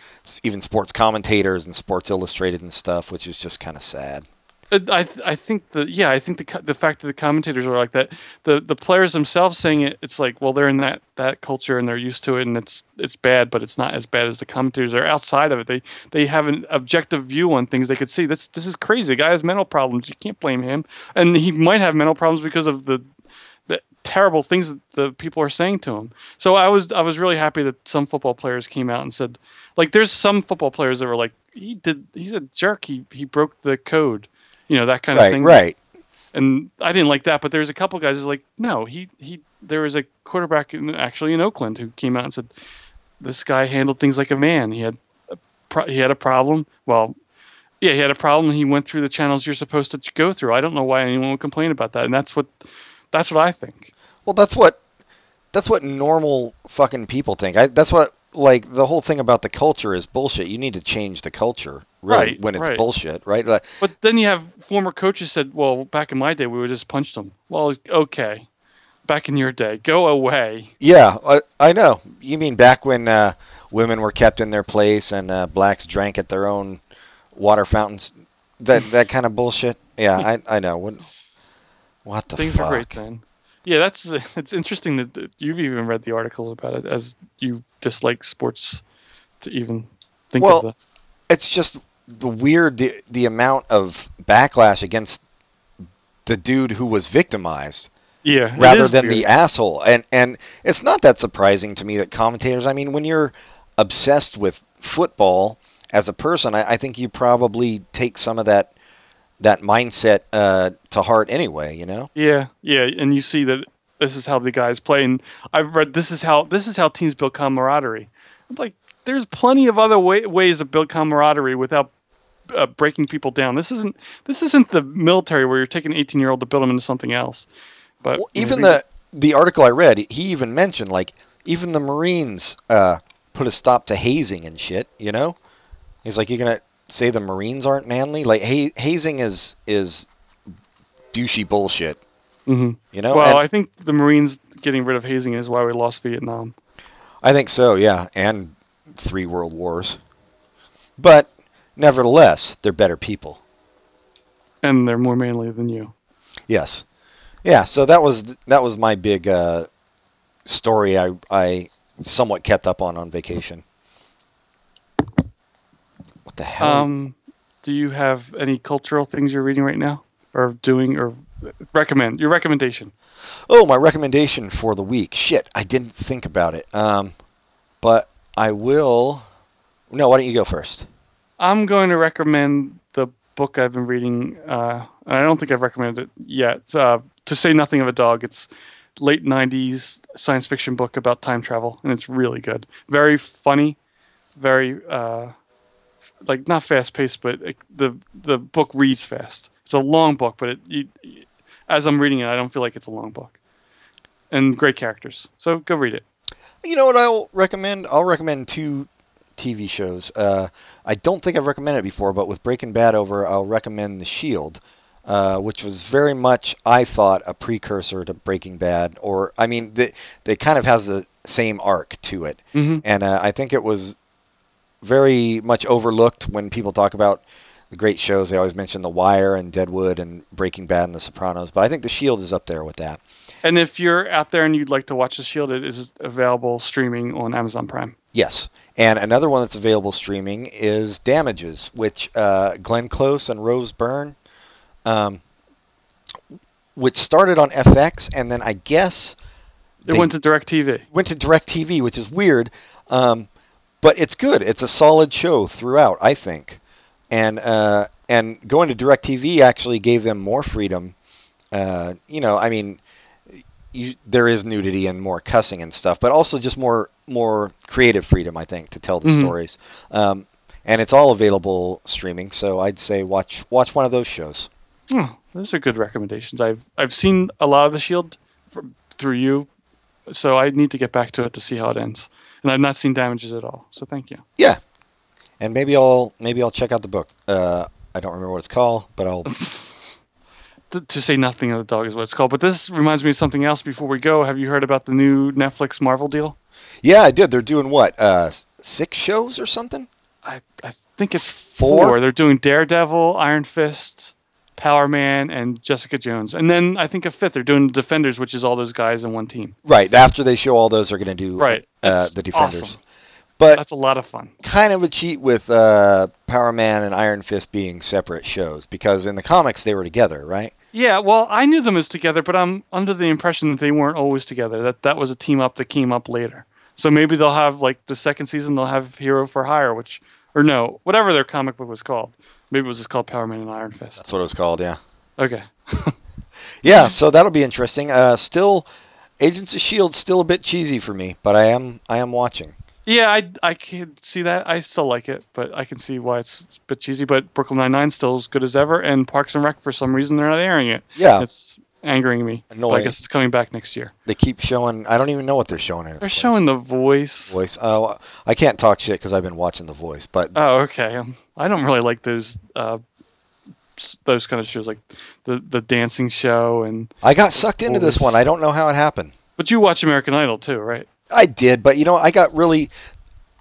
even sports commentators and Sports Illustrated and stuff, which is just kind of sad. Uh, I I think the yeah I think the the fact that the commentators are like that the the players themselves saying it it's like well they're in that that culture and they're used to it and it's it's bad but it's not as bad as the commentators are outside of it. They they have an objective view on things they could see. This this is crazy. The guy has mental problems. You can't blame him. And he might have mental problems because of the the terrible things that the people are saying to him. So I was I was really happy that some football players came out and said like there's some football players that were like he did he's a jerk. He he broke the code you know that kind of thing right. and I didn't like that. But there's a couple guys who's like, no, he he. There was a quarterback in, actually in Oakland who came out and said, this guy handled things like a man. He had a pro- he had a problem. Well, yeah, he had a problem. He went through the channels you're supposed to go through. I don't know why anyone would complain about that. And that's what that's what I think. Well, that's what that's what normal fucking people think. I, that's what like the whole thing about the culture is bullshit. You need to change the culture, really, Right, when it's right. bullshit, right? Like, But then you have former coaches said, well, back in my day we would just punch them. Well, okay. Back in your day, go away. yeah, I, I know. You mean back when uh, women were kept in their place and uh, blacks drank at their own water fountains? That that kind of bullshit. Yeah, I I know. What what the Things fuck? are great then. Yeah, that's it's interesting that you've even read the articles about it, as you dislike sports to even think Well, of the. it's just the weird the the amount of backlash against the dude who was victimized. Yeah, rather than weird. the asshole. And and it's not that surprising to me that commentators. I mean, when you're obsessed with football as a person, I, I think you probably take some of that that mindset uh, to heart anyway. You know? Yeah, yeah, and you see that this is how the guys play, and I've read this is how this is how teams build camaraderie. I'm like, there's plenty of other way, ways to build camaraderie without uh, breaking people down. This isn't this isn't the military where you're taking an 18 year old to build them into something else. But Well, even the the article I read, he even mentioned like even the Marines uh, put a stop to hazing and shit. You know, he's like, you're gonna say the Marines aren't manly? Like ha- hazing is is douchey bullshit. Mhm. You know, well, And I think the Marines getting rid of hazing is why we lost Vietnam. I think so. Yeah, and three world wars. But nevertheless, they're better people. and they're more manly than you. Yes. Yeah, so that was that was my big uh, story I I somewhat kept up on on vacation. What the hell? Um, do you have any cultural things you're reading right now, or doing, or recommend your recommendation? oh, my recommendation for the week. Shit, I didn't think about it. Um, but I will. No, why don't you go first? I'm going to recommend the book I've been reading. Uh, and I don't think I've recommended it yet. Uh, to say nothing of a dog. It's late '90s science fiction book about time travel, and it's really good. Very funny, very uh, like not fast paced, but it, the the book reads fast. It's a long book, but it, as I'm reading it, I don't feel like it's a long book. And great characters, so go read it. You know what I'll recommend? I'll recommend two TV shows. Uh, I don't think I've recommended it before, but with Breaking Bad over, I'll recommend The Shield, uh, which was very much, I thought, a precursor to Breaking Bad. Or, I mean, they, they kind of has the same arc to it. hmm And uh, I think it was very much overlooked when people talk about the great shows. They always mention The Wire and Deadwood and Breaking Bad and The Sopranos. But I think The Shield is up there with that. And if you're out there and you'd like to watch The Shield, it is available streaming on Amazon Prime. Yes. And another one that's available streaming is Damages, which uh, Glenn Close and Rose Byrne, um, which started on FX and then I guess It They- went to DirecTV. went to DirecTV, which is weird. Um, but it's good. It's a solid show throughout, I think. And uh, and going to DirecTV actually gave them more freedom. Uh, you know, I mean, you, there is nudity and more cussing and stuff, but also just more more creative freedom, I think, to tell the Mhm. stories. Um, and it's all available streaming, so I'd say watch watch one of those shows. Oh, those are good recommendations. I've I've seen a lot of The Shield through you, so I need to get back to it to see how it ends. And I've not seen Damages at all, so thank you. Yeah, and maybe I'll maybe I'll check out the book. Uh, I don't remember what it's called, but I'll. Th- to say nothing of the dog is what it's called. But this reminds me of something else. Before we go, have you heard about the new Netflix Marvel deal? Yeah, I did. They're doing what? Uh, six shows or something? I I think it's Four? four. They're doing Daredevil, Iron Fist, Power Man, and Jessica Jones. And then I think a fifth. They're doing Defenders, which is all those guys in one team. Right. After they show all those, they're going to do Right. uh, the Defenders. awesome. But That's a lot of fun. kind of a cheat with uh, Power Man and Iron Fist being separate shows because in the comics they were together, right? Yeah, well, I knew them as together, but I'm under the impression that they weren't always together. That that was a team up that came up later. So maybe they'll have like the second season they'll have Hero for Hire, which or no, whatever their comic book was called. Maybe it was just called Power Man and Iron Fist. That's what it was called. Yeah. Okay. Yeah. So that'll be interesting. Uh, still, Agents of Shield still a bit cheesy for me, but I am I am watching. Yeah, I I can see that. I still like it, but I can see why it's, it's a bit cheesy. But Brooklyn Nine Nine still as good as ever, and Parks and Rec for some reason they're not airing it. Yeah. It's angering me. But I guess it's coming back next year. They keep showing. I don't even know what they're showing They're place. showing The Voice. voice. Oh, I can't talk shit because I've been watching The Voice, but Oh, okay. Um, I don't really like those uh, those kind of shows, like the the dancing show, and I got sucked into this one. I don't know how it happened. but you watch American Idol too, right? I did, but you know, I got really,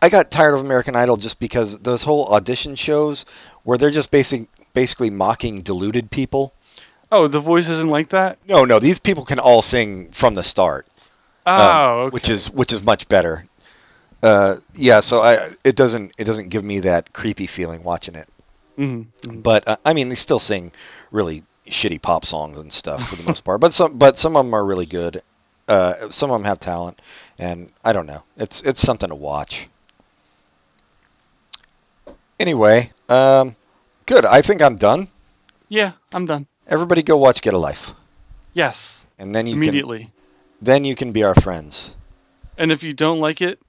I got tired of American Idol just because those whole audition shows where they're just basic, basically mocking deluded people. Oh, The Voice isn't like that. No, no, these people can all sing from the start, Oh, um, okay. which is which is much better. Uh, yeah, so I it doesn't it doesn't give me that creepy feeling watching it. Mhm, mhm. But uh, I mean, they still sing really shitty pop songs and stuff for the most part. But some but some of them are really good. Uh, some of them have talent, and I don't know. It's it's something to watch. Anyway, um, good. I think I'm done. Yeah, I'm done. Everybody, go watch Get a Life, Yes, and then you immediately. can then you can be our friends. And if you don't like it,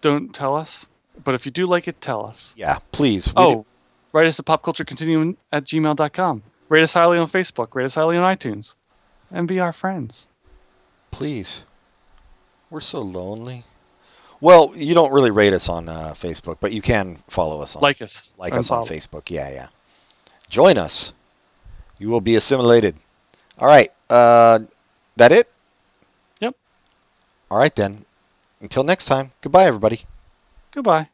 don't tell us. But if you do like it, tell us. Yeah, please. Oh, write us at popculturecontinuum at gmail.com. Rate us highly on Facebook. Rate us highly on iTunes. And be our friends. Please. We're so lonely. Well, you don't really rate us on uh, Facebook, but you can follow us on Like us. like us on Facebook. Yeah, yeah. Join us. You will be assimilated. All right. Uh, that it? Yep. All right then. Until next time. Goodbye, everybody. Goodbye.